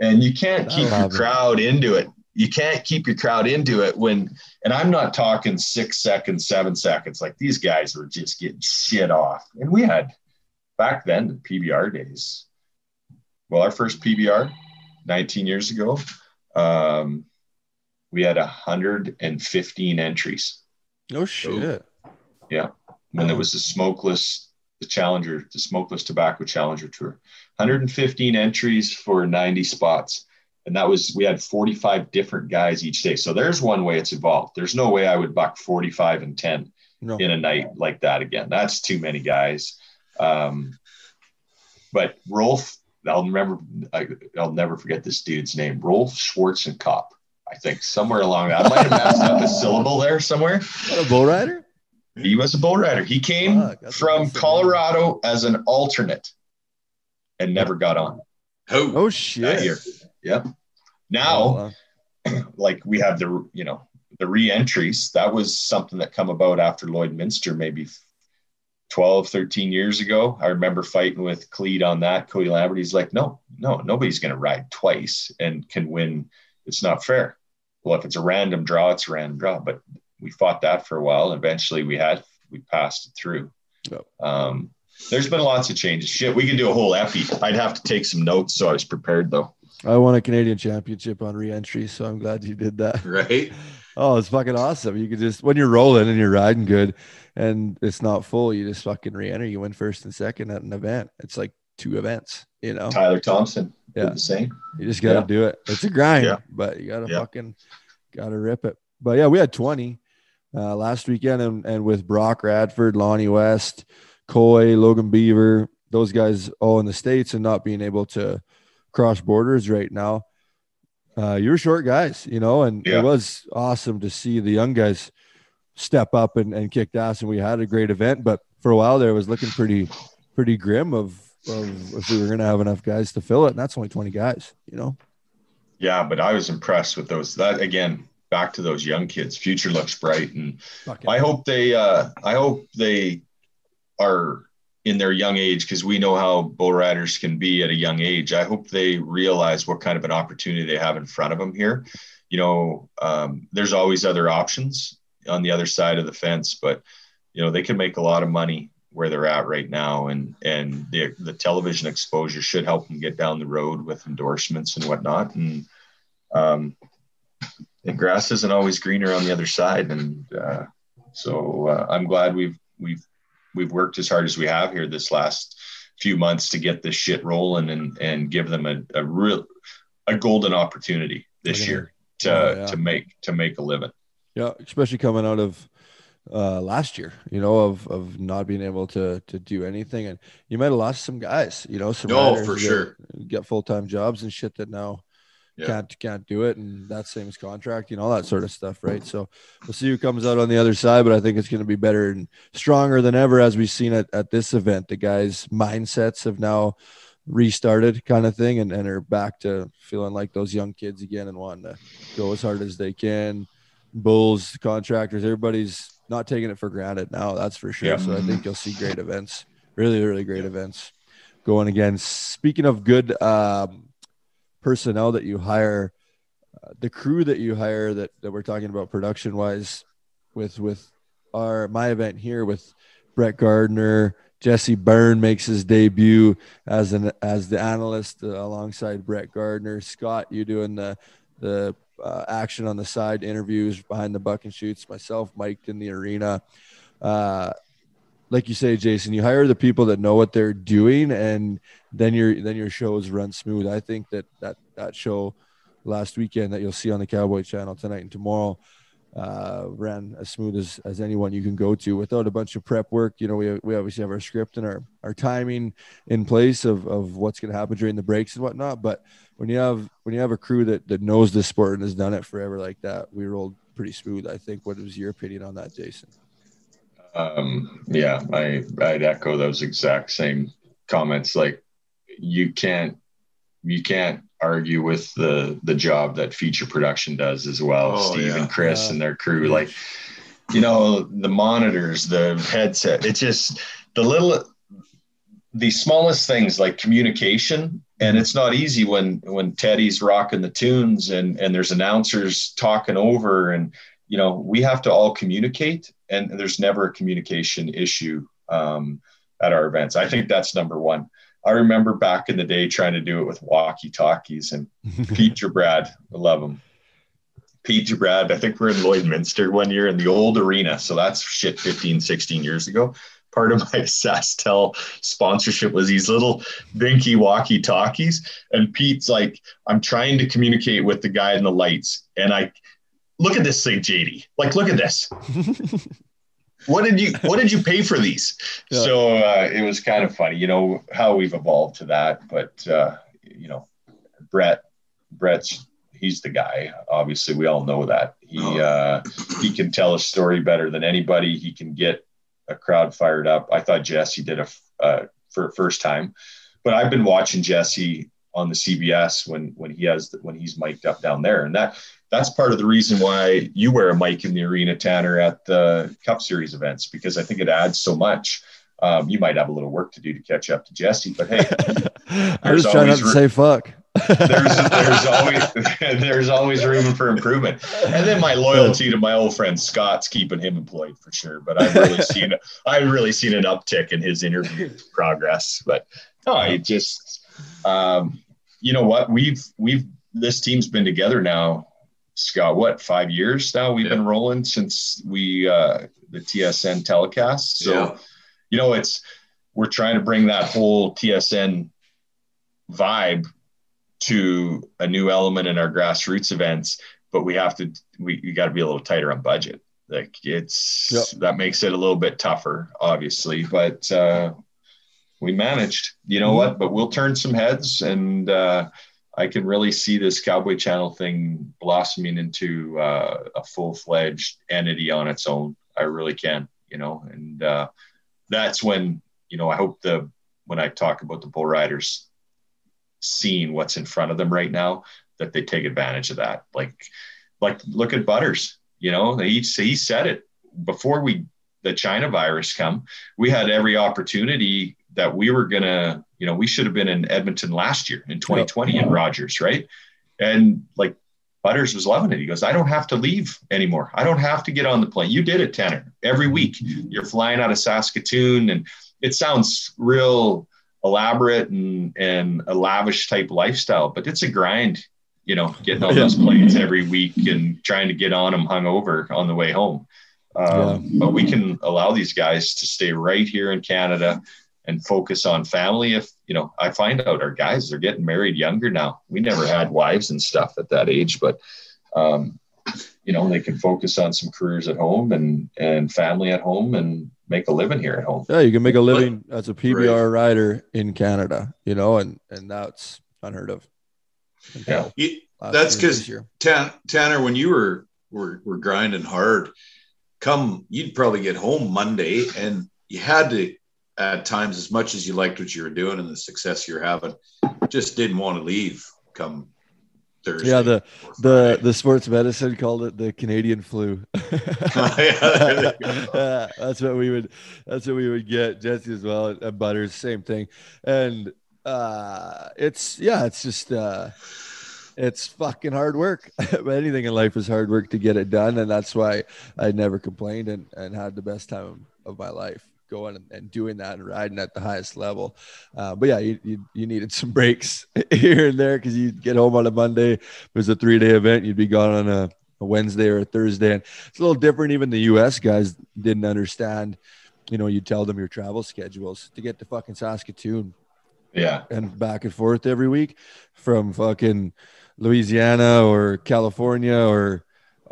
and you can't keep your crowd into it. You can't keep your crowd into it when, and I'm not talking six seconds, seven seconds. Like these guys were just getting shit off, and we had back then the PBR days. Well, our first PBR, 19 years ago. Um, we had 115 entries. No shit. So, yeah. When there was the smokeless, the Challenger, the smokeless tobacco Challenger tour, 115 entries for 90 spots. And that was, we had 45 different guys each day. So there's one way it's evolved. There's no way I would buck 45 and 10 no. in a night like that again. That's too many guys. Um, but Rolf, I'll remember, I, will never forget this dude's name, Rolf Schwarzenkopf. I think somewhere along that. I might have messed up a syllable there somewhere. What a bull rider? He was a bull rider. He came Fuck, from Colorado as an alternate and never got on. Oh, oh shit. That year. Yep. Now, oh, like we have the, you know, the re-entries, that was something that come about after Lloydminster, maybe 12, 13 years ago. I remember fighting with Cleed on that. Cody Lambert, he's like, no, no, nobody's going to ride twice and can win. It's not fair. Well, if it's a random draw, it's a random draw. But we fought that for a while. Eventually we had, we passed it through. Yep. Um, there's been lots of changes. Shit, we can do a whole epi. I'd have to take some notes so I was prepared though. I won a Canadian championship on re-entry, so I'm glad you did that. Right. Oh, it's fucking awesome. You can just when you're rolling and you're riding good and it's not full, you just fucking re-enter. You win first and second at an event. It's like two events, you know. Tyler Thomson. Yeah. The same. You just gotta yeah. do it. It's a grind, yeah. but you gotta yeah. fucking gotta rip it. But yeah, we had 20 uh, last weekend and, and with Brock Radford, Lonnie West, Coy, Logan Beaver, those guys all in the States and not being able to cross borders right now. Uh, you're short guys, you know, and it was awesome to see the young guys step up and, and kick ass. And we had a great event, but for a while there it was looking pretty, pretty grim of, of if we were going to have enough guys to fill it. And that's only 20 guys, you know? Yeah. But I was impressed with those, that again, back to those young kids, future looks bright. And I hope they, uh, I hope they are in their young age because we know how bull riders can be at a young age. I hope they realize what kind of an opportunity they have in front of them here. You know, um, there's always other options on the other side of the fence, but you know they can make a lot of money where they're at right now, and and the the television exposure should help them get down the road with endorsements and whatnot. And um, the grass isn't always greener on the other side, and uh, so uh, I'm glad we've we've we've worked as hard as we have here this last few months to get this shit rolling and and give them a, a real a golden opportunity this year to oh, yeah. to make to make a living. Yeah, especially coming out of uh last year, you know, of of not being able to to do anything, and you might have lost some guys, you know, some oh for sure. get full time jobs and shit that now yeah. can't can't do it. And that same as contract you know all that sort of stuff right? So we'll see who comes out on the other side but i think it's going to be better and stronger than ever as we've seen at, at this event. The guys mindsets have now restarted kind of thing and, and are back to feeling like those young kids again and wanting to go as hard as they can. Bulls contractors everybody's not taking it for granted now that's for sure. So i think you'll see great events. Really really great events going again. Speaking of good um, personnel that you hire, uh, the crew that you hire that, that we're talking about production wise with, with our, my event here with Brett Gardner, Jesse Byrne makes his debut as an, as the analyst uh, alongside Brett Gardner, Scott, you doing the, the uh, action on the side interviews behind the buck and shoots myself, Mike in the arena. Uh, like you say, Jason, you hire the people that know what they're doing, and then your then your shows run smooth. I think that that that show last weekend that you'll see on the Cowboy Channel tonight and tomorrow uh, ran as smooth as, as anyone you can go to without a bunch of prep work. You know, we, we obviously have our script and our, our timing in place of, of what's going to happen during the breaks and whatnot. But when you have, when you have a crew that, that knows this sport and has done it forever like that, we rolled pretty smooth. I think. What was your opinion on that, Jason? Um, yeah, I I'd echo those exact same comments. Like you can't you can't argue with the the job that feature production does as well. Oh, Steve yeah. and Chris yeah. and their crew, like you know, the monitors, the headset. It's just the little the smallest things like communication and it's not easy when when teddy's rocking the tunes and and there's announcers talking over and you know we have to all communicate and there's never a communication issue um, at our events. I think that's number one. I remember back in the day trying to do it with walkie talkies and Pete Brad, I love him. Pete Brad, I think we're in Lloydminster one year in the old arena. So that's shit 15, 16 years ago. Part of my SaskTel sponsorship was these little binky walkie talkies. And Pete's like, I'm trying to communicate with the guy in the lights. And I look at this thing, JD. Like, look at this. what did you what did you pay for these? Yeah. So uh, it was kind of funny, you know, how we've evolved to that. But uh, you know, Brett, Brett's he's the guy. Obviously, we all know that he oh. uh, he can tell a story better than anybody. He can get a crowd fired up. I thought Jesse did a uh, for first time, but I've been watching Jesse on the CBS when when he has when he's mic'd up down there, and that that's part of the reason why you wear a mic in the arena, Tanner, at the Cup Series events because I think it adds so much. Um, you might have a little work to do to catch up to Jesse, but hey, I'm just trying not to say fuck. there's there's always there's always room for improvement. And then my loyalty to my old friend Scott's keeping him employed for sure. But I've really seen I've really seen an uptick in his interview progress. But no, it just um, you know what we've we've this team's been together now, Scott. What five years now? We've yeah. been rolling since we uh, the TSN telecast. So yeah. you know it's we're trying to bring that whole TSN vibe to a new element in our grassroots events, but we have to we, we got to be a little tighter on budget. Like it's yep. that makes it a little bit tougher, obviously, but uh, we managed. You know mm-hmm. what? But we'll turn some heads, and uh, I can really see this Cowboy Channel thing blossoming into uh, a full fledged entity on its own. I really can, you know, and uh, that's when you know I hope the when I talk about the bull riders seeing what's in front of them right now that they take advantage of that. Like, like look at Butters. You know, he he said it before we the China virus come. We had every opportunity that we were gonna. You know, we should have been in Edmonton last year in 2020 in Rogers, right? And like Butters was loving it. He goes, I don't have to leave anymore. I don't have to get on the plane. You did it, Tanner. Every week you're flying out of Saskatoon, and it sounds real elaborate and and a lavish type lifestyle, but it's a grind, you know, getting on those planes every week and trying to get on them hungover on the way home. Um, yeah. But we can allow these guys to stay right here in Canada and focus on family. If you know, I find out our guys are getting married younger now. We never had wives and stuff at that age, but um, you know, they can focus on some careers at home and and family at home and make a living here at home. Yeah, you can make a living as a PBR right. rider in Canada, you know, and and that's unheard of. Yeah, that's because Tan, Tanner, when you were, were were grinding hard, come you'd probably get home Monday, and you had to at times as much as you liked what you were doing and the success you're having, just didn't want to leave come Thursday. Yeah, the the the sports medicine called it the Canadian flu. yeah, yeah, that's what we would that's what we would get Jesse as well and Butters same thing, and uh, it's yeah, it's just uh, it's fucking hard work. Anything in life is hard work to get it done, and that's why I never complained and and had the best time of my life going and, and, doing that and riding at the highest level. Uh, but yeah, you, you, you, needed some breaks here and there because you'd get home on a Monday. It was a three day event. You'd be gone on a, a, Wednesday or a Thursday. And it's a little different. Even the US guys didn't understand, you know, you tell them your travel schedules to get to fucking Saskatoon. Yeah. And back and forth every week from fucking Louisiana or California or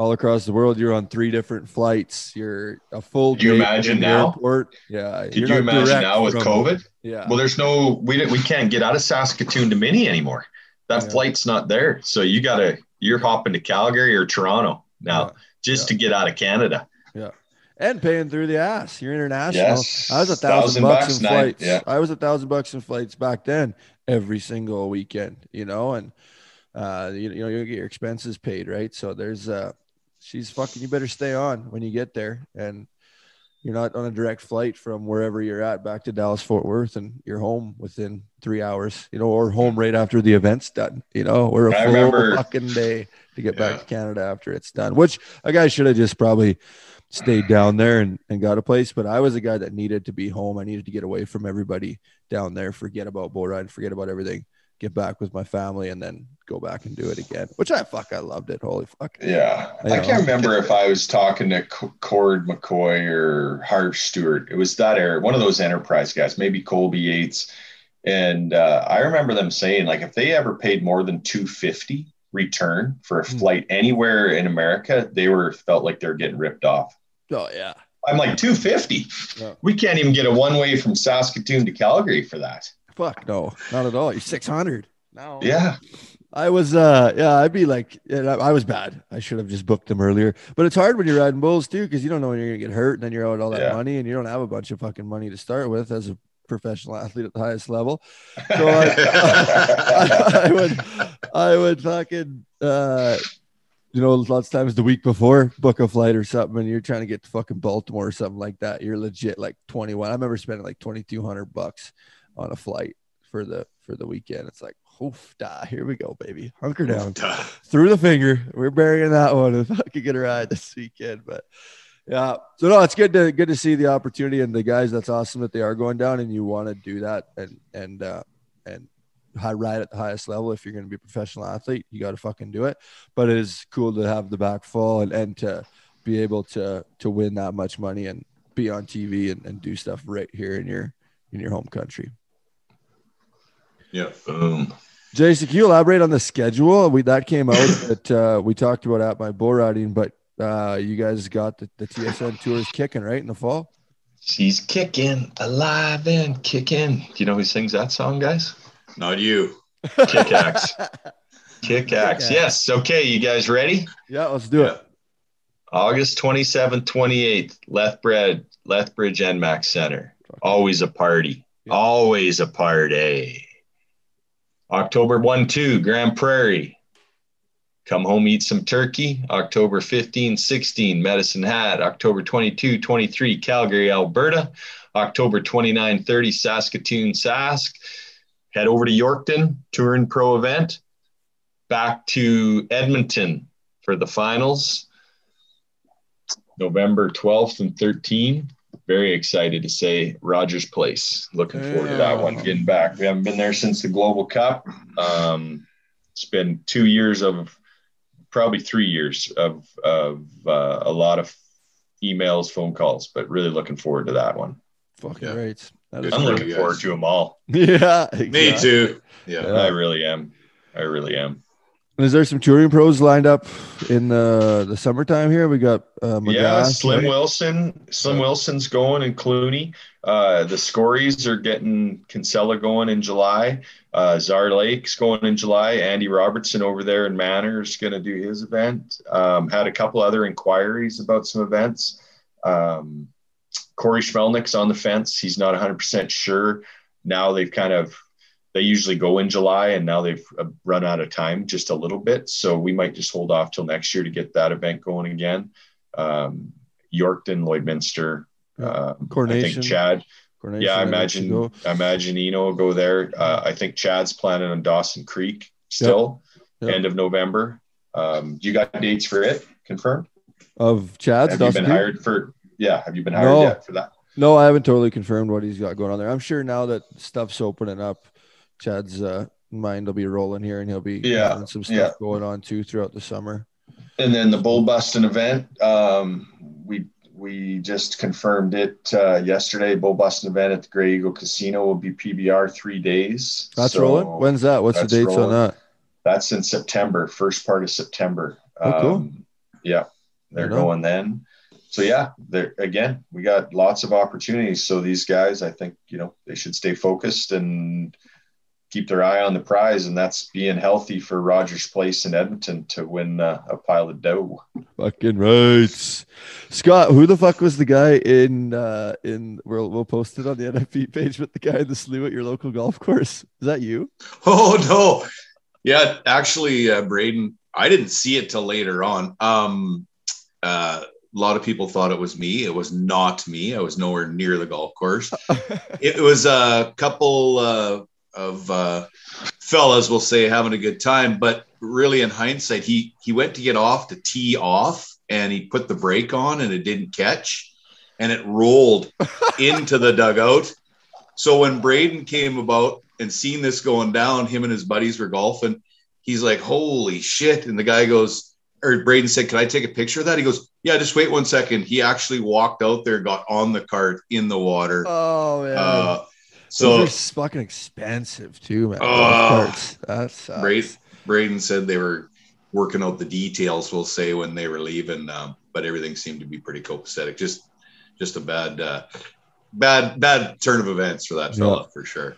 all across the world. You're on three different flights. You're a full. Do you imagine now? Airport. Yeah. Could you imagine now with COVID? Yeah. Well, there's no we we can't get out of Saskatoon to Mini anymore. That yeah. flight's not there. So you gotta you're hopping to Calgary or Toronto now yeah. just yeah. to get out of Canada. Yeah. And paying through the ass. You're international. Yes. I was a thousand, thousand bucks, bucks in flights. Yeah. I was a thousand bucks in flights back then every single weekend, you know, and uh, you, you know, you get your expenses paid, right? So there's uh she's fucking you better stay on when you get there and you're not on a direct flight from wherever you're at back to Dallas Fort Worth and you're home within three hours, you know, or home right after the event's done, you know, or a I full remember, fucking day to get yeah. back to Canada after it's done, which a guy should have just probably stayed down there and, and got a place. But I was a guy that needed to be home. I needed to get away from everybody down there, forget about bull ride, forget about everything get back with my family and then go back and do it again which i fuck i loved it holy fuck yeah i, I can't remember if i was talking to cord mccoy or harve stewart it was that era one of those enterprise guys maybe colby yates and uh, i remember them saying like if they ever paid more than 250 return for a hmm. flight anywhere in america they were felt like they're getting ripped off oh yeah I'm like 250. Yeah. We can't even get a one way from Saskatoon to Calgary for that. Fuck no, not at all. You're 600. No. Yeah. I was, uh, yeah, I'd be like, yeah, I was bad. I should have just booked them earlier. But it's hard when you're riding bulls too, because you don't know when you're gonna get hurt, and then you're out all that Yeah. money, and you don't have a bunch of fucking money to start with as a professional athlete at the highest level. So I, I, I would, I would fucking, uh, you know, lots of times the week before book a flight or something, and you're trying to get to fucking Baltimore or something like that. You're legit like 21. I remember spending like 2,200 bucks on a flight for the for the weekend. It's like, oof, da, here we go, baby, hunker down through the finger. We're burying that one if I fucking get a ride this weekend. But yeah, so no, it's good to good to see the opportunity and the guys. That's awesome that they are going down and you want to do that and and uh, and high ride at the highest level. If you're going to be a professional athlete, you got to fucking do it. But it is cool to have the back full and and to be able to to win that much money and be on TV and, and do stuff right here in your in your home country. Yeah. Boom. Jason, can you elaborate on the schedule? We that came out that uh, we talked about at my bull riding, but uh, you guys got the, the TSN tours kicking right in the fall. She's kicking, alive and kicking. Do you know who sings that song, guys? Not you. Kick Axe. Kick Axe. Yes. Okay. You guys ready? Yeah, let's do it. August 27th, 28th, Lethbridge, Lethbridge ENMAX Center. Always a party. Yeah. Always a party. October 1 2, Grande Prairie. Come home, eat some turkey. October 15, 16, Medicine Hat. October 22, 23, Calgary, Alberta. October 29, 30, Saskatoon, Sask. Head over to Yorkton, Tour and Pro event. Back to Edmonton for the finals. November 12th and 13th. Very excited to say Rogers Place. Looking forward to that one. Getting back. We haven't been there since the Global Cup. Um, it's been two years of probably three years of, of uh, a lot of emails, phone calls, but really looking forward to that one. Fucking Yeah. right. That I'm great. looking you forward to them all. Yeah, Me too. Yeah. Yeah. I really am. I really am. Is there some touring pros lined up in the the summertime here? We got uh, Yeah, Slim right? Wilson. Slim Wilson's going in Clooney. Uh, the Scories are getting Kinsella going in July. Uh, Czar Lake's going in July. Andy Robertson over there in Manor is going to do his event. Um, had a couple other inquiries about some events. Um, Corey Schmelnick's on the fence. He's not 100% sure. Now they've kind of, they usually go in July and now they've uh, run out of time just a little bit. So we might just hold off till next year to get that event going again. Um, Yorkton, Lloydminster, uh, I think Chad. Coronation, Yeah, I imagine. I imagine Eno will go there. Uh, I think Chad's planning on Dawson Creek still, Yep. end of November. Um, you got dates for it confirmed? of Chad's. Have you been Creek? hired for? Yeah, have you been hired No. yet for that? No, I haven't totally confirmed what he's got going on there. I'm sure now that stuff's opening up, Chad's uh, mind will be rolling here, and he'll be Yeah, having some stuff yeah. going on too throughout the summer. And then the bull busting event, um, we we just confirmed it uh, yesterday. Bull busting event at the Gray Eagle Casino will be PBR three days. That's So rolling. When's that? What's the dates on that? That's in September, first part of September. Oh, cool. Um, yeah, they're going then. So yeah, there again, we got lots of opportunities. So these guys, I think, you know, they should stay focused and keep their eye on the prize, and that's being healthy for Rogers Place in Edmonton to win uh, a pile of dough. Fucking right, Scott. Who the fuck was the guy in uh in? We'll we'll post it on the NFP page. But the guy in the slew at your local golf course is that you? Oh no. Yeah, actually, uh, Braden, I didn't see it till later on. Um, uh, a lot of people thought it was me. It was not me. I was nowhere near the golf course. it was a couple uh, of uh, fellas, we'll say, having a good time. But really, in hindsight, he he went to get off to tee off, and he put the brake on, and it didn't catch, and it rolled into the dugout. So when Braden came about and seen this going down, him and his buddies were golfing. He's like, "Holy shit!" And the guy goes, or Braden said, "Can I take a picture of that?" He goes, "Yeah, just wait one second. He actually walked out there, got on the cart in the water. Oh man, Uh, so those are fucking expensive too, man. Oh. Golf carts. That sucks. Braden, Braden said they were working out the details, we'll say, when they were leaving, um, but everything seemed to be pretty copacetic. Just just a bad, uh, bad, bad turn of events for that fella Yeah. for sure.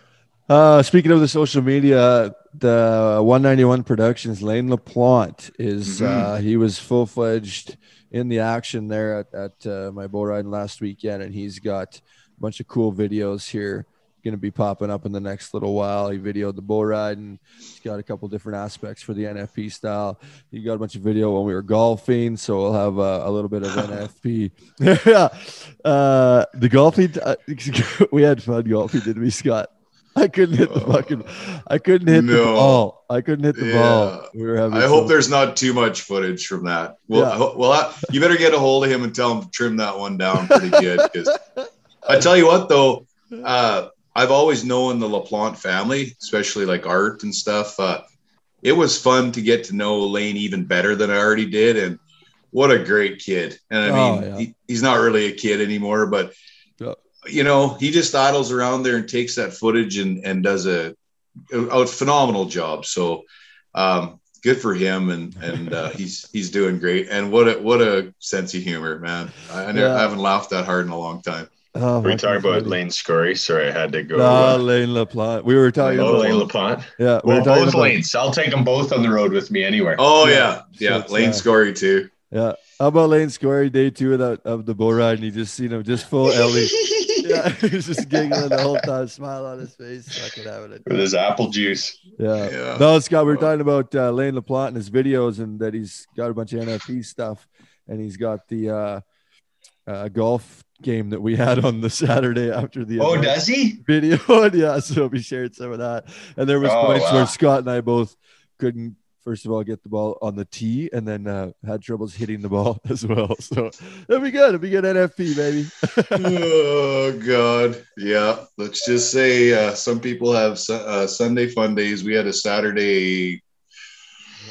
Uh, speaking of the social media, the 191 Productions, Lane LaPlante is Mhm. uh, he was full fledged in the action there at, at uh, my boat ride last weekend, and he's got a bunch of cool videos here going to be popping up in the next little while. He videoed the bull ride and he's got a couple different aspects for the NFP style. He got a bunch of video when we were golfing, so we'll have uh, a little bit of NFP. yeah, uh, the golfing. Uh, we had fun golfing, didn't we, Scott? I couldn't hit the fucking. I couldn't hit the ball. I couldn't hit the ball. We were having. I hope some- there's not too much footage from that. Well, Yeah. I ho- well, I, you better get a hold of him and tell him to trim that one down pretty good. Because I tell you what, though, uh, I've always known the LaPlante family, especially like art and stuff. Uh, it was fun to get to know Lane even better than I already did, and what a great kid. And I Oh, mean, yeah. he, he's not really a kid anymore, but Yeah. you know, he just idles around there and takes that footage and and does a, a, a phenomenal job. So. Um, good for him and and uh, he's he's doing great and what a what a sense of humor man i, I, never, Yeah. I haven't laughed that hard in a long time Oh, Were we fucking talking about funny. Lane Scory? Sorry, I had to go. Ah, uh, Lane LaPlante. We were talking oh, about. Lane LaPlante. Yeah, we Well, both about. lanes. I'll take them both on the road with me anywhere. oh Yeah. yeah yeah, So lane uh, scory too Yeah. How about Lane Square day two of, that, of the bull ride? And you just seen him just full Ellie. yeah, he's just giggling the whole time, smile on his face, fucking having it. With his apple juice. Yeah. Yeah. No, Scott, we were talking about uh, Lane LaPlante and his videos and that he's got a bunch of NFP stuff and he's got the uh, uh, golf game that we had on the Saturday after the Oh, does he? video. Yeah, so we shared some of that. And there was Oh, points wow. where Scott and I both couldn't first of all get the ball on the tee and then uh, had troubles hitting the ball as well. So it'll be good. It'll be good NFP, baby. oh god yeah let's just say uh, some people have uh, sunday fun days we had a saturday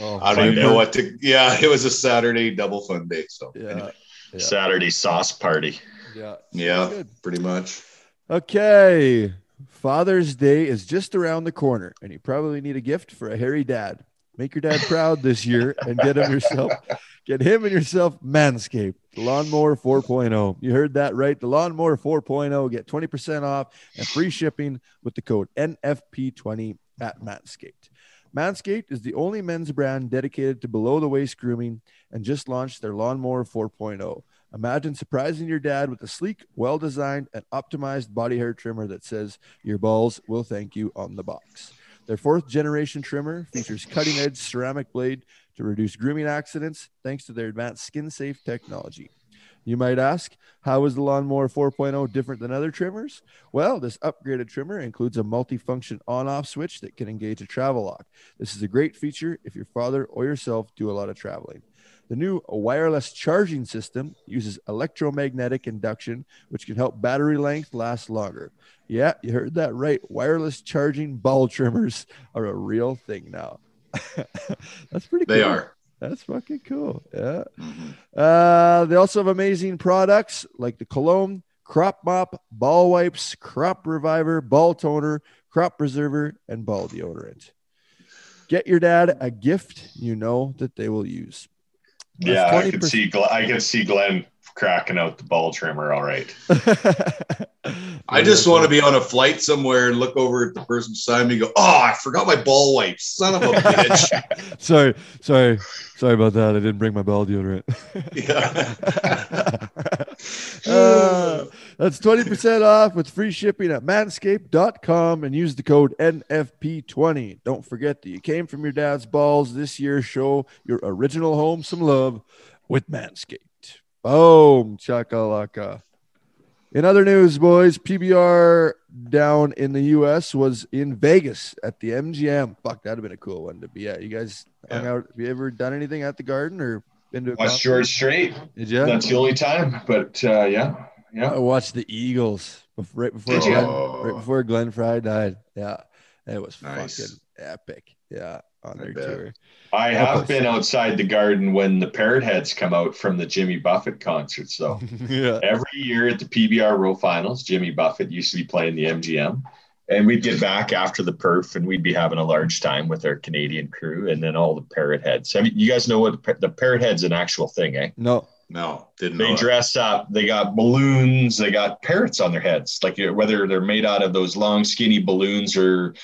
Oh, i don't even know what to yeah it was a saturday double fun day so Yeah. anyway, Yeah. Saturday sauce party. Yeah. yeah pretty much Okay. Father's Day is just around the corner, and you probably need a gift for a hairy dad. Make your dad proud this year and get him yourself, get him and yourself Manscaped, the Lawnmower 4.0. You heard that right. The Lawnmower 4.0. Get 20% off and free shipping with the code NFP20 at Manscaped. Manscaped is the only men's brand dedicated to below the waist grooming and just launched their Lawnmower 4.0. Imagine surprising your dad with a sleek, well designed, and optimized body hair trimmer that says, Your balls will thank you on the box. Their fourth generation trimmer features cutting edge ceramic blade to reduce grooming accidents thanks to their advanced skin safe technology. You might ask, how is the Lawnmower 4.0 different than other trimmers? Well, this upgraded trimmer includes a multi-function on-off switch that can engage a travel lock. This is a great feature if your father or yourself do a lot of traveling. The new wireless charging system uses electromagnetic induction, which can help battery length last longer. Yeah, you heard that right. Wireless charging ball trimmers are a real thing now. That's pretty cool. they are That's fucking cool. Yeah. Mhm. Uh, they also have amazing products like the cologne, crop mop, ball wipes, crop reviver, ball toner, crop preserver, and ball deodorant. Get your dad a gift you know that they will use. That's Yeah, I 20. could see. Gl- I could see Glenn cracking out the ball trimmer. All right. I just want to be on a flight somewhere and look over at the person beside me and go, Oh, I forgot my ball wipes. Son of a bitch. sorry, sorry, sorry about that. I didn't bring my ball deodorant. yeah. Uh, that's 20% off with free shipping at manscaped.com and use the code NFP20. Don't forget that you came from your dad's balls this year. Show your original home some love with Manscaped. Boom, chakalaka. In other news, boys, PBR down in the US was in Vegas at the MGM. Fuck, that'd have been a cool one to be at. You guys hung out. Have you ever done anything at the garden or been to a West? George Strait. Did you? That's the only time. But uh, yeah, yeah. I watched the Eagles right before Did? Glenn, Oh. right before Glenn Frey died. Yeah, it was Nice. fucking epic. Yeah, on I their bet. tour. I have been outside the garden when the parrot heads come out from the Jimmy Buffett concert. So yeah, every year at the PBR Row Finals, Jimmy Buffett used to be playing the MGM. And we'd get back after the perf and we'd be having a large time with our Canadian crew and then all the parrot heads. I mean, you guys know what the, the parrot head's an actual thing, eh? no, No, didn't. They know dress up. They got balloons. They got parrots on their heads, like whether they're made out of those long, skinny balloons or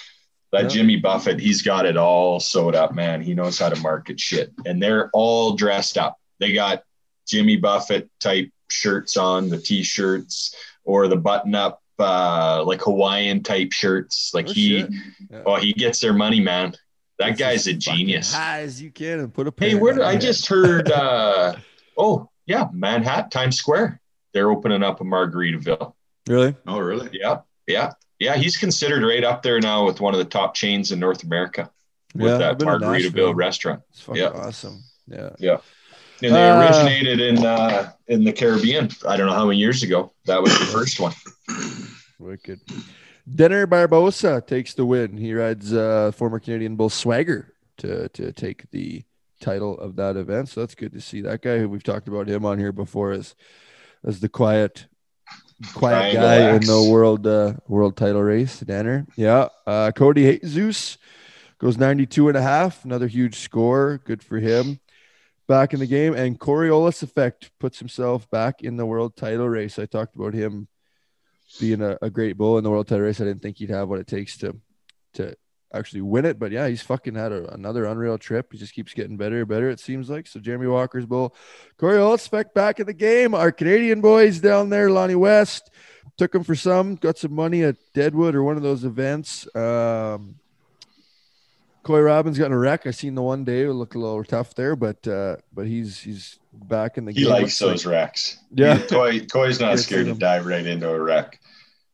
that Yeah. Jimmy Buffett. He's got it all sewed up, man. He knows how to market shit, and they're all dressed up. They got Jimmy Buffett type shirts on, the t-shirts or the button-up, uh, like Hawaiian type shirts. Like Oh, he. Yeah. oh, he gets their money, man. That Gets guy's a genius. High as you can and put a Hey, where did, I your just heard? Uh, oh, yeah, Manhattan, Times Square. They're opening up a Margaritaville. really. Oh, really? Yeah, yeah, yeah. He's considered right up there now with one of the top chains in North America with Yeah, that Margaritaville restaurant. It's fucking Yeah. awesome. Yeah. Yeah. And they Ah. originated in uh, in the Caribbean. I don't know how many years ago. That was the first one. Wicked. Dener Barbosa takes the win. He rides uh, former Canadian Bull Swagger to to take the title of that event. So that's good to see. That guy who we've talked about him on here before as as the quiet quiet Triangle guy X. in the world uh, world title race. Danner. Yeah. Uh, Cody zeus goes 92 and a half. Another huge score. Good for him. Back in the game. And Coriolis effect puts himself back in the world title race. I talked about him being a, a great bull in the world title race. I didn't think he'd have what it takes to to actually win it. But yeah, he's fucking had a, another unreal trip. He just keeps getting better and better, it seems like. So Jeremy Walker's bull. Corey Olsbeck back in the game. Our Canadian boys down there, Lonnie West, took him for some, got some money at Deadwood or one of those events. Um Coy Robbins got in a wreck. I seen the one day. It looked a little tough there, but uh, but he's he's back in the He game. He likes those wrecks. Yeah. Coy, Coy's not scared to dive right into a wreck.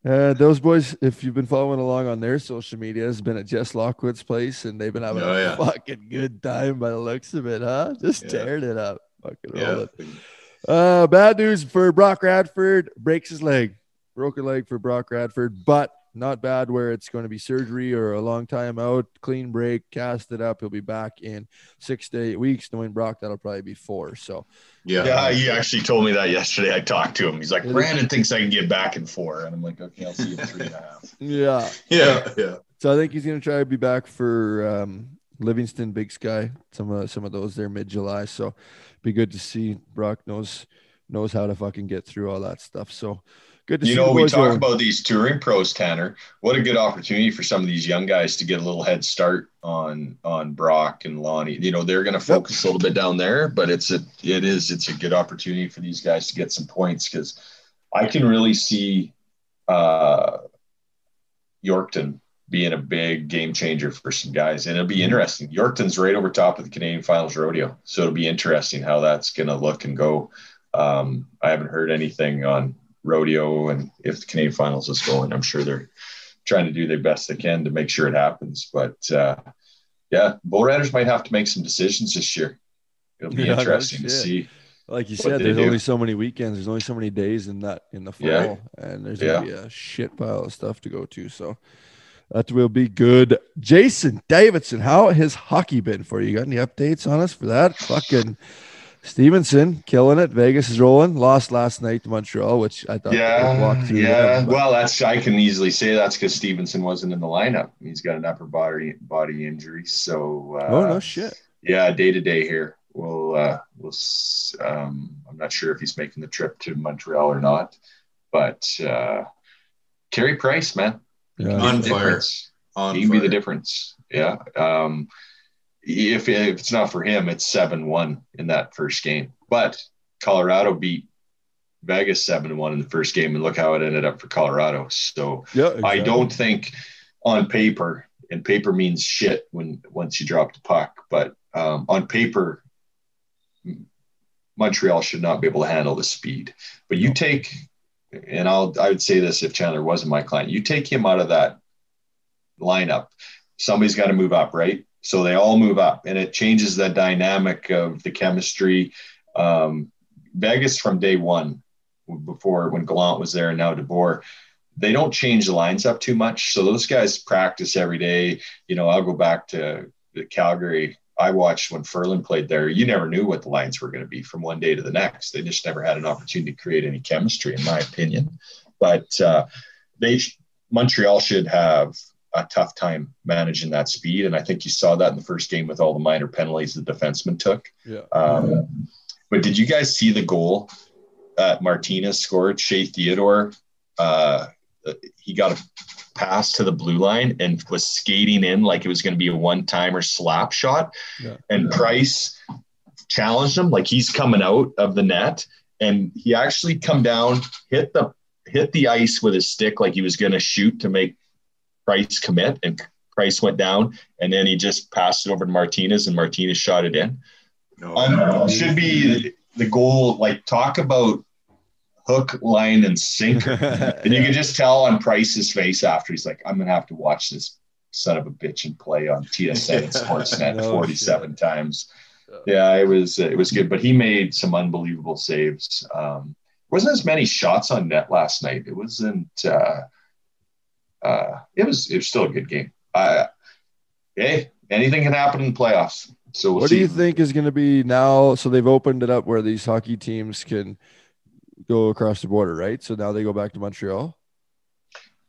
Uh, those boys, if you've been following along on their social media, has been at Jess Lockwood's place, and they've been having Oh, a yeah. fucking good time by the looks of it, huh? Just Yeah. tearing it up, fucking Yeah. rolling. Uh, bad news for Brock Radford. Breaks his leg, broken leg for Brock Radford, but not bad where it's going to be surgery or a long time out. Clean break, cast it up. He'll be back in six to eight weeks. Knowing Brock, that'll probably be four. So Yeah. Yeah, he actually told me that yesterday. I talked to him. He's like, It is- Brandon thinks I can get back in four. And I'm like, okay, I'll see you in three and a half. yeah, Yeah. Yeah. So I think he's going to try to be back for um, Livingston, Big Sky, some of some of those there mid July. So be good to see Brock knows knows how to fucking get through all that stuff. So good to You see. know, we talk about these touring pros, Tanner. What a good opportunity for some of these young guys to get a little head start on on Brock and Lonnie. You know, they're going to focus a little bit down there, but it's a it is it's a good opportunity for these guys to get some points because I can really see uh, Yorkton being a big game changer for some guys, and it'll be interesting. Yorkton's right over top of the Canadian Finals Rodeo, so it'll be interesting how that's going to look and go. Um, I haven't heard anything on rodeo and if the Canadian finals is going, I'm sure they're trying to do their best they can to make sure it happens. But uh, yeah, bull riders might have to make some decisions this year. It'll be Yeah, interesting to see. like you said, there's do. only so many weekends. There's only so many days in that in the fall, Yeah. and there's Yeah. gonna be a shit pile of stuff to go to. So that will be good. Jason Davidson, how has hockey been for you? Got any updates on us for that? Fucking Stephenson killing it. Vegas is rolling. Lost last night to Montreal, which I thought Yeah, through yeah. them, Well, that's I can easily say that's because Stephenson wasn't in the lineup. He's got an upper body body injury, so uh, oh no shit. yeah, day to day here. We'll, uh, we'll, um, I'm not sure if he's making the trip to Montreal or not, but uh, Carey Price, man, He Yeah. can be On the fire. difference. On He can be the difference. Yeah. Um, if, if it's not for him, it's seven one in that first game. But Colorado beat Vegas seven one in the first game, and look how it ended up for Colorado. So Yeah, I don't think on paper, and paper means shit when once you drop the puck, but um, on paper, Montreal should not be able to handle the speed. But you take, and I'll I would say this if Chandler wasn't my client, you take him out of that lineup, somebody's got to move up, right? So they all move up, and it changes the dynamic of the chemistry. Um, Vegas from day one, before when Gallant was there, and now DeBoer, they don't change the lines up too much. So those guys practice every day. You know, I'll go back to the Calgary. I watched when Furlan played there. You never knew what the lines were going to be from one day to the next. They just never had an opportunity to create any chemistry, in my opinion. But uh, they Montreal should have a tough time managing that speed, and I think you saw that in the first game with all the minor penalties the defenseman took. Yeah. Um, But did you guys see the goal that Martinez scored? Shea Theodore, uh, he got a pass to the blue line and was skating in like it was going to be a one-timer slap shot. Yeah. And Price challenged him like he's coming out of the net, and he actually come down, hit the hit the ice with his stick like he was going to shoot to make Price commit, and Price went down, and then he just passed it over to Martinez, and Martinez shot it in. No, um, should be the goal. Like talk about hook, line, and sinker, and you can just tell on Price's face after he's like, "I'm gonna have to watch this son of a bitch and play on TSN and Sportsnet no 47 shit. times." Yeah, it was it was good, but he made some unbelievable saves. Um, wasn't as many shots on net last night. It wasn't. Uh, uh, it was it was still a good game. Uh, hey, anything can happen in the playoffs. So we'll what see. do you think is going to be now? So they've opened it up where these hockey teams can go across the border, right? So now they go back to Montreal.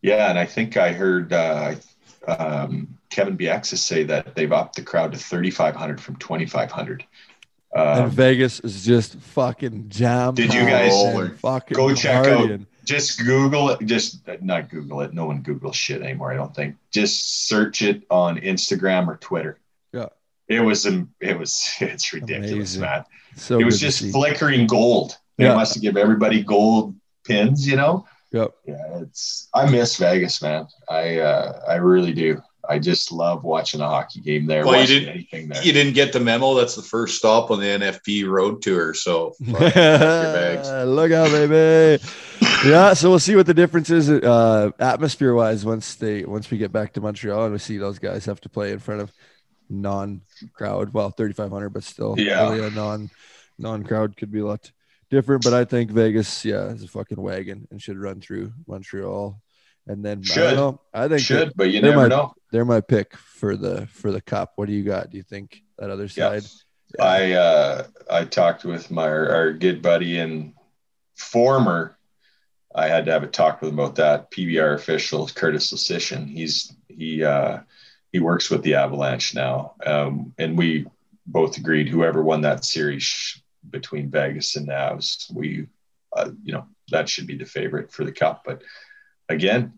Yeah, and I think I heard uh, um, Kevin Bieksa say that they've upped the crowd to 3,500 from 2,500. Um, and Vegas is just fucking jammed. Did you guys go check partying. out? Just Google it. Just not Google it. No one Googles shit anymore. I don't think. Just search it on Instagram or Twitter. Yeah. It was it was it's ridiculous, Amazing. man. So it was just flickering gold. They yeah. must give everybody gold pins, you know. Yep. Yeah, it's I miss Vegas, man. I uh, I really do. I just love watching a hockey game there. Well, you didn't, anything there. You didn't get the memo. That's the first stop on the NFP road tour. So look out, baby. yeah. So we'll see what the difference is, uh, atmosphere wise, once they once we get back to Montreal and we see those guys have to play in front of non crowd. Well, thirty five hundred, but still, yeah, really a non non crowd could be a lot different. But I think Vegas, yeah, is a fucking wagon and should run through Montreal and then should. I, know, I think should, but you never my, know. They're my pick for the for the cup. What do you got? Do you think that other side? Yeah. I uh I talked with my our good buddy and former. I had to have a talk with him about that. PBR official Curtis Lasician. He's he uh he works with the Avalanche now, um, and we both agreed whoever won that series between Vegas and Navs, we uh, you know that should be the favorite for the cup, but again,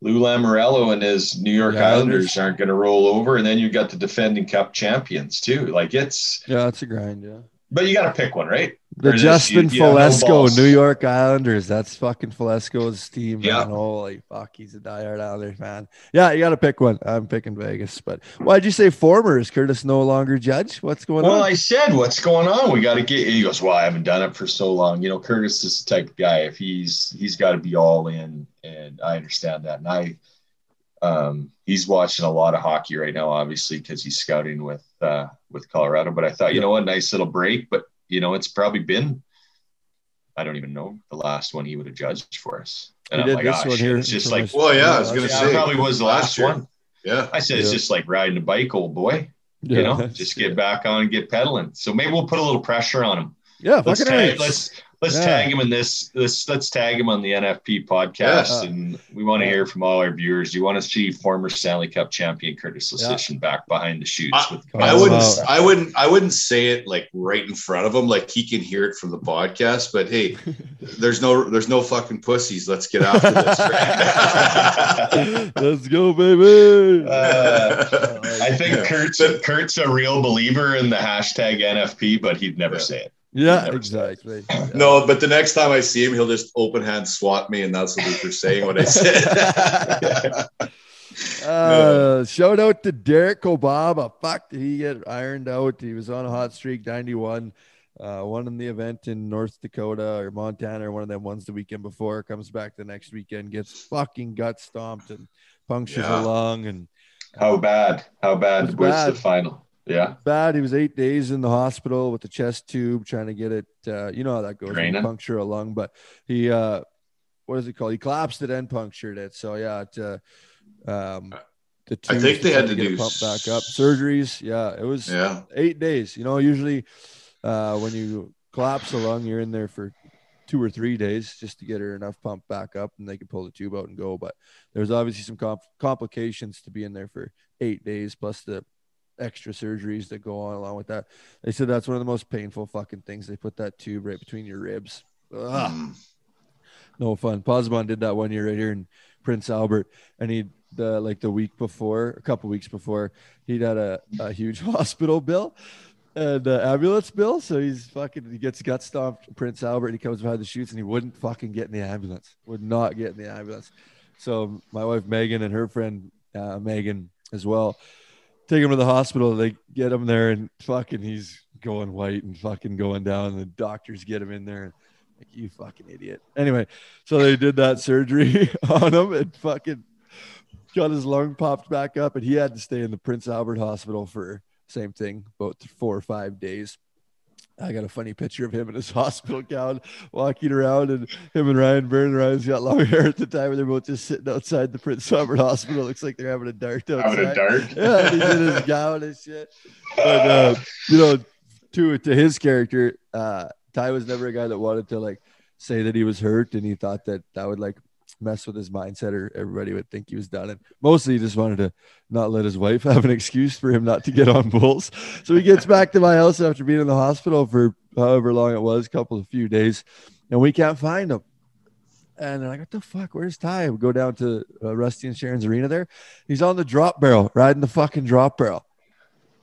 Lou Lamoriello and his New York yeah, Islanders aren't going to roll over, and then you've got the defending Cup champions too. Like it's yeah, it's a grind. Yeah, but you got to pick one, right? The Justin you, no New York Islanders. That's fucking Falesko's team. Yeah. Man. Holy fuck, he's a diehard Islanders fan. Yeah, you got to pick one. I'm picking Vegas. But why'd you say former? Is Curtis no longer judge? What's going well, on? Well, I said, what's going on? We got to get. He goes, well, I haven't done it for so long. You know, Curtis is the type of guy. If he's he's got to be all in, and I understand that. And I, um, he's watching a lot of hockey right now, obviously, because he's scouting with uh, with Colorado. But I thought, you know what, nice little break, but you know, it's probably been, I don't even know the last one he would have judged for us. And he I'm like, oh, shit, here it's just like, well, yeah, I was going to say, probably was the last, last one. Yeah. I said, yeah. it's just like riding a bike, old boy. Yeah. You know, just get back on and get pedaling. So maybe we'll put a little pressure on him. Yeah, let's tag, let's let's yeah. tag him in this. Let's let's tag him on the NFP podcast, yeah. and we want to hear from all our viewers. Do you want to see former Stanley Cup champion Curtis Lasician yeah. back behind the shoots? I, I wouldn't. I wouldn't. I wouldn't say it like right in front of him, like he can hear it from the podcast. But hey, there's no there's no fucking pussies. Let's get after this. let's go, baby. Uh, I think Kurt's Kurt's a real believer in the hashtag NFP, but he'd never say it. Yeah, exactly. No, but the next time I see him, he'll just open hand swat me, and that's what Luker's saying what I said. uh, shout out to Derek Obama. Fuck, did he get ironed out? He was on a hot streak, 91. Uh, won in the event in North Dakota or Montana, or one of them ones the weekend before. Comes back the next weekend, gets fucking gut stomped and punctures yeah. a lung. And how bad? How bad was, was bad. the final? Yeah. Bad. He was eight days in the hospital with the chest tube trying to get it. Uh, you know how that goes. Puncture a lung, but he, uh, what is it called? He collapsed it and punctured it. So yeah, it, uh, um, the I think they had to, to do pump back up surgeries. Yeah, it was yeah. eight days. You know, usually uh, when you collapse a lung, you're in there for two or three days just to get her enough pump back up and they can pull the tube out and go. But there's obviously some comp- complications to be in there for eight days plus the extra surgeries that go on along with that. They said that's one of the most painful fucking things. They put that tube right between your ribs. Ugh. Mm. No fun. Pozzobon did that one year right here in Prince Albert, and he the like the week before, a couple weeks before, he'd had a, a huge hospital bill and uh, ambulance bill. So he's fucking he gets gut stomped Prince Albert. And he comes behind the shoots and he wouldn't fucking get in the ambulance. Would not get in the ambulance. So my wife Megan and her friend uh, Megan as well take him to the hospital. They get him there and fucking he's going white and fucking going down. The doctors get him in there and like you fucking idiot. Anyway, so they did that surgery on him and fucking got his lung popped back up and he had to stay in the Prince Albert Hospital for same thing, about four or five days. I got a funny picture of him in his hospital gown walking around, and him and Ryan Byrne. Ryan's got long hair at the time, and they're both just sitting outside the Prince Albert Hospital. Looks like they're having a dart outside. Having a dart. yeah, he's in his gown and shit. But uh, you know, to to his character, uh, Ty was never a guy that wanted to like say that he was hurt, and he thought that that would like mess with his mindset or everybody would think he was done. And mostly he just wanted to not let his wife have an excuse for him not to get on bulls. So he gets back to my house after being in the hospital for however long it was, a couple of few days, and we can't find him. And they're like, what the fuck? Where's Ty? We go down to uh, Rusty and Sharon's arena there. He's on the drop barrel, riding the fucking drop barrel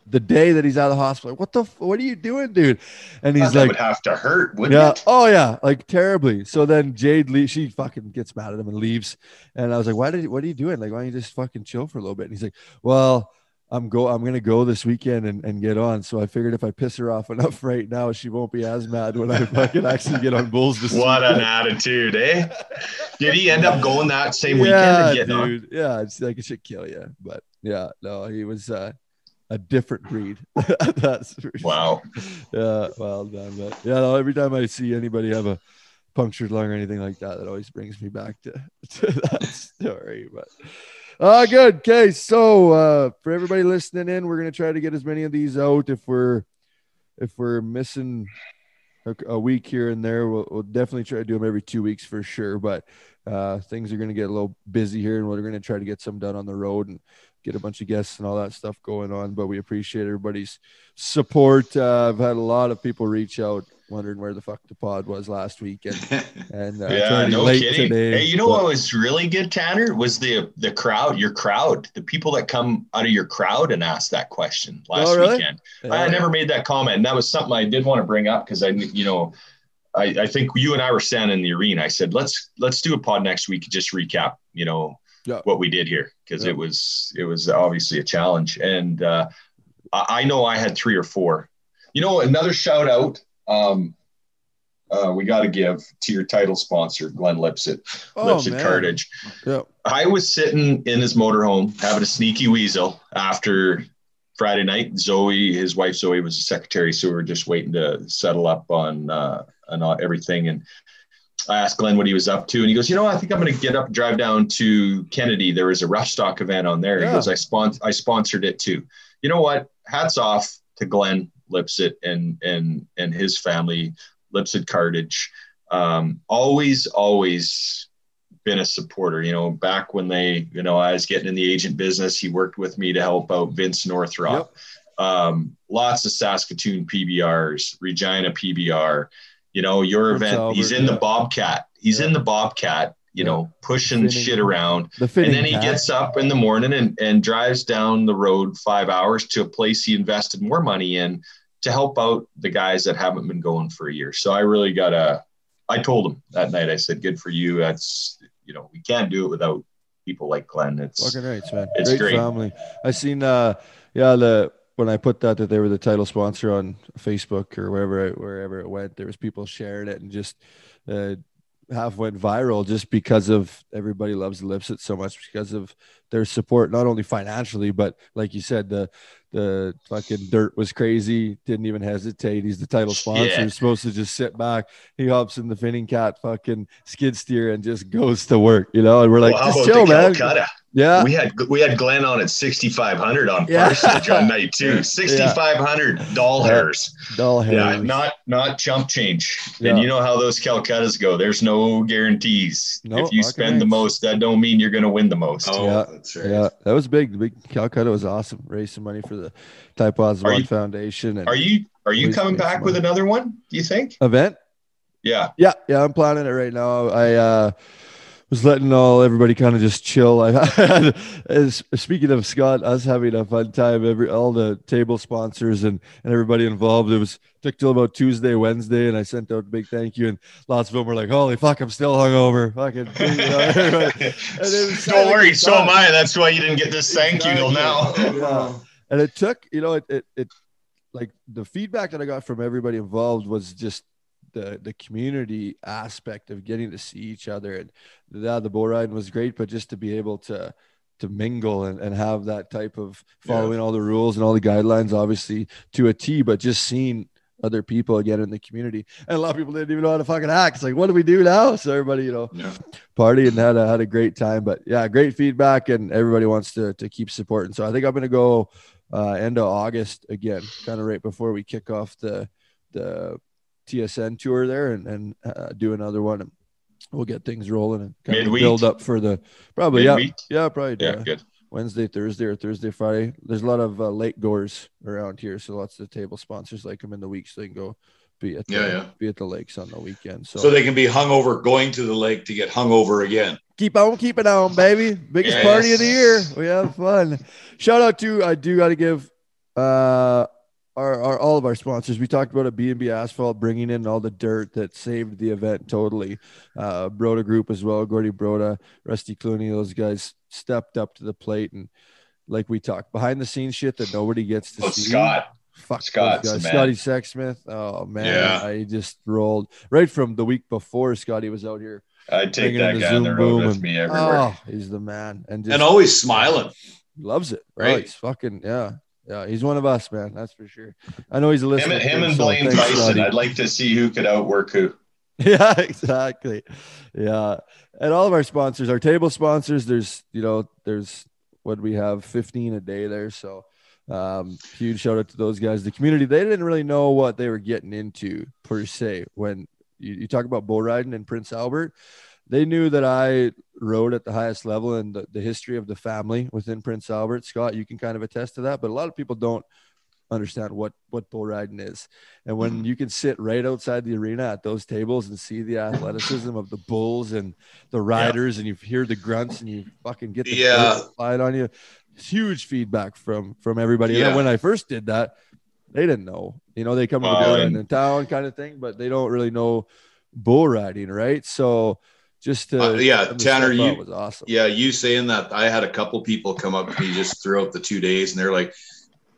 the day that he's out of the hospital. What the? What are you doing, dude? And he's that like, would have to hurt, wouldn't yeah. it? Oh yeah, like terribly. So then Jade leaves. She fucking gets mad at him and leaves. And I was like, why did? What are you doing? Like, why don't you just fucking chill for a little bit? And he's like, well. I'm go. I'm gonna go this weekend and, and get on. So I figured if I piss her off enough right now, she won't be as mad when I fucking actually get on bulls. This What an attitude, eh? Did he end up going that same weekend yeah, and getting on? Yeah, it's like it should kill you. But yeah, no, he was uh, a different breed. That's. Wow. Yeah, well done. But yeah, no, every time I see anybody have a punctured lung or anything like that, that always brings me back to, to that story. But uh good. Okay, so uh for everybody listening in, we're gonna try to get as many of these out. If we're if we're missing a, a week here and there, we'll, we'll definitely try to do them every two weeks for sure. But uh things are gonna get a little busy here, and we're gonna try to get some done on the road and get a bunch of guests and all that stuff going on. But we appreciate everybody's support. Uh, I've had a lot of people reach out wondering where the fuck the pod was last week, and and uh, Yeah, trying to be no late kidding. today, Hey, you know but- what was really good, Tanner? Was the the crowd, your crowd, the people that come out of your crowd and ask that question last Oh, really? weekend. Yeah. I never made that comment, and that was something I did want to bring up because I, you know, I, I think you and I were standing in the arena. I said, let's let's do a pod next week, just recap, you know, Yeah. what we did here because Yeah. it was it was obviously a challenge, and uh, I, I know I had three or four. You know, another shout out. Um, uh, we got to give to your title sponsor, Glenn Lipset, Oh, Lipset man. Cartage. Yeah. I was sitting in his motorhome having a sneaky weasel after Friday night. Zoe, his wife Zoe, was a secretary, so we were just waiting to settle up on uh, on everything. And I asked Glenn what he was up to, and he goes, "You know, I think I'm going to get up and drive down to Kennedy. There is a rough stock event on there." Yeah. He goes, "I spon- I sponsored it too." You know what? Hats off to Glenn Lipset and and and his family, Lipset Cartage. Um, always, always been a supporter. You know, back when they, you know, I was getting in the agent business, he worked with me to help out Vince Northrop. Um, lots of Saskatoon PBRs, Regina PBR. You know, your Prince event. he's Albert, in the. Bobcat. He's Yeah. in the Bobcat. You Yeah. know, pushing Finning. shit around. The And then he gets up in the morning and, and drives down the road five hours to a place he invested more money in to help out the guys that haven't been going for a year. So I really got a, I told him that night, I said, good for you. That's, you know, we can't do it without people like Glenn. It's, Fucking rights, man. It's great, great. family. I seen uh yeah, the when I put that that they were the title sponsor on Facebook or wherever it, wherever it went, there was people sharing it and just uh half went viral just because of everybody loves the Lipset so much because of their support, not only financially, but like you said, the the fucking dirt was crazy, didn't even hesitate. He's the title sponsor, Yeah. He's supposed to just sit back. He hops in the finning cat fucking skid steer and just goes to work, you know. And we're like, Well, just chill, man. Calcutta? Yeah. We had we had Glenn on at 6500 on Yeah. parsonage on night two. 6500 doll hairs. Dull hair. Yeah, not not chump change. Yeah. And you know how those Calcuttas go. There's no guarantees. No, if you fucking spend the most, that don't mean you're going to win the most. Oh, Yeah, that's right. Yeah, that was big. The big Calcutta was awesome. Raised some money for the Ty Pozzobon Foundation and Are you are you coming makes back with another one? Do you think? event. Yeah. Yeah, yeah, I'm planning it right now. I uh was letting all everybody kind of just chill. I had, as, speaking of Scott, us having a fun time. Every all the table sponsors and and everybody involved. It was took till about Tuesday, Wednesday, and I sent out a big thank you. And lots of them were like, "Holy fuck, I'm still hungover." Fucking. you know, everybody- and it was Don't worry, so am. I. That's why you didn't get this thank you till now. Yeah. and it took you know it, it it like the feedback that i got from everybody involved was just the the community aspect of getting to see each other and yeah the bull riding was great but just to be able to to mingle and, and have that type of following all the rules and all the guidelines obviously to a t but just seeing other people again in the community and a lot of people didn't even know how to fucking act it's like what do we do now so everybody you know Yeah. party and had a had a great time. But yeah, great feedback, and everybody wants to to keep supporting. So I think I'm gonna go uh, end of August again, kind of right before we kick off the the TSN tour there, and and uh, do another one. And we'll get things rolling and kind of build up for the probably yeah Midweek? yeah probably Yeah, uh, good. Wednesday, Thursday, or Thursday, Friday. There's a lot of uh, lake goers around here, so lots of table sponsors like them in the week, so they can go be at the, Yeah, yeah. be at the lakes on the weekend. So, So they can be hungover going to the lake to get hungover again. keep on keeping on, baby. Biggest Yes. party of the year. We have fun. Shout out to I do got to give uh our, our all of our sponsors. We talked about a B&B Asphalt bringing in all the dirt that saved the event totally. Uh, Broda Group as well, Gordy Broda, Rusty Clooney. Those guys stepped up to the plate and like we talked behind the scenes shit that nobody gets to Oh, see. Scott. Fuck Scott's those guys. the man. Scotty Sexsmith. Oh man, Yeah. I just rolled right from the week before. Scotty was out here. I'd take that the guy on the road with and- me everywhere. Oh, he's the man, and just And always smiling. loves it. Right? Right. he's fucking yeah, yeah. He's one of us, man. That's for sure. I know he's a him, listener. and- him and so Blaine Tyson. Scotty. I'd like to see who could outwork who. yeah, exactly. Yeah, and all of our sponsors, our table sponsors. There's you know, there's what we have 15 a day there. So um, huge shout out to those guys. The community they didn't really know what they were getting into per se when you, you talk about bull riding in Prince Albert. They knew that I rode at the highest level and the, the history of the family within Prince Albert. Scott, you can kind of attest to that, but a lot of people don't understand what what bull riding is. And when mm-hmm. you can sit right outside the arena at those tables and see the athleticism of the bulls and the riders, and you hear the grunts and you fucking get the Yeah. slide on you, it's huge feedback from from everybody. And Yeah. when I first did that, they didn't know. You know, they come to the and- in town kind of thing, but they don't really know bull riding, right? So just to Uh, yeah, Tanner, you- was awesome. Yeah, you saying that I had a couple people come up to me just throughout the two days, and they're like,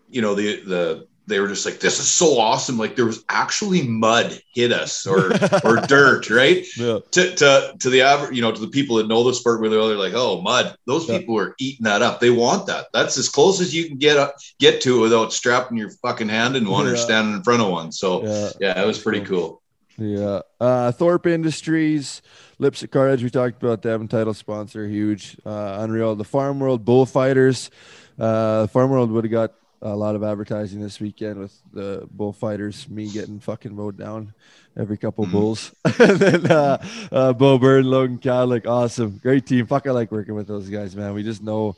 you know, the the they were just like, "This is so awesome!" Like there was actually mud hit us or or dirt, right? Yeah. To to to the average, you know, to the people that know the sport, where they're like, "Oh, mud." Those Yeah. people are eating that up. They want that. That's as close as you can get up, get to it without strapping your fucking hand in one or standing in front of one. So Yeah. yeah, it was pretty cool. Yeah. Uh, Thorpe Industries, Lipset Card We talked about them. Title sponsor, huge. Uh, unreal. The Farm World Bullfighters. Uh, Farm World would have got a lot of advertising this weekend with the bullfighters, me getting fucking mowed down every couple Mhm. bulls. and then uh, uh, Bo Byrne, Logan Cadlick. Awesome. Great team. Fuck, I like working with those guys, man. We just know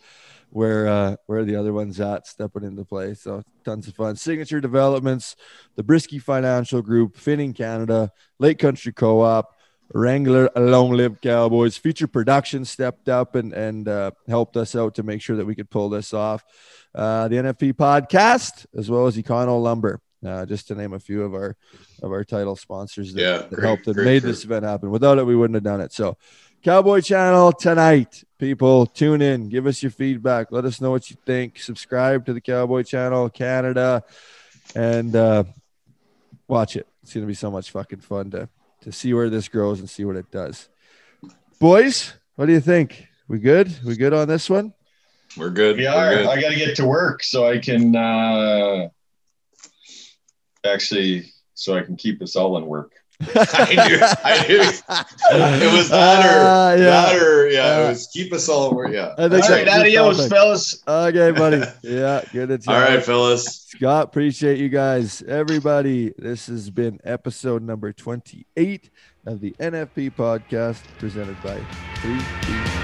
where uh, where the other one's at stepping into play. So tons of fun. Signature developments, the Brisky Financial Group, Finning Canada, Lake Country Co-op, Wrangler, Long Live Cowboys. Feature production stepped up and and uh, helped us out to make sure that we could pull this off. Uh, the NFP podcast, as well as Econo Lumber, uh, just to name a few of our of our title sponsors that, Yeah, that great, helped and made this event happen. Without it, we wouldn't have done it. So. Cowboy Channel tonight. People, tune in. Give us your feedback. Let us know what you think. Subscribe to the Cowboy Channel Canada and uh, watch it. It's going to be so much fucking fun to, to see where this grows and see what it does. Boys, what do you think? We good? We good on this one? We're good. We We're are. good. I got to get to work so I can uh, actually so I can keep us all in work. I knew, I knew it was that or, uh, yeah. that or yeah, uh, it was keep us all over. Yeah. I think all right, adios, fellas. Okay, buddy. Yeah, good to All right, fellas. Scott, appreciate you guys. Everybody, this has been episode number 28 of the NFP podcast presented by 3D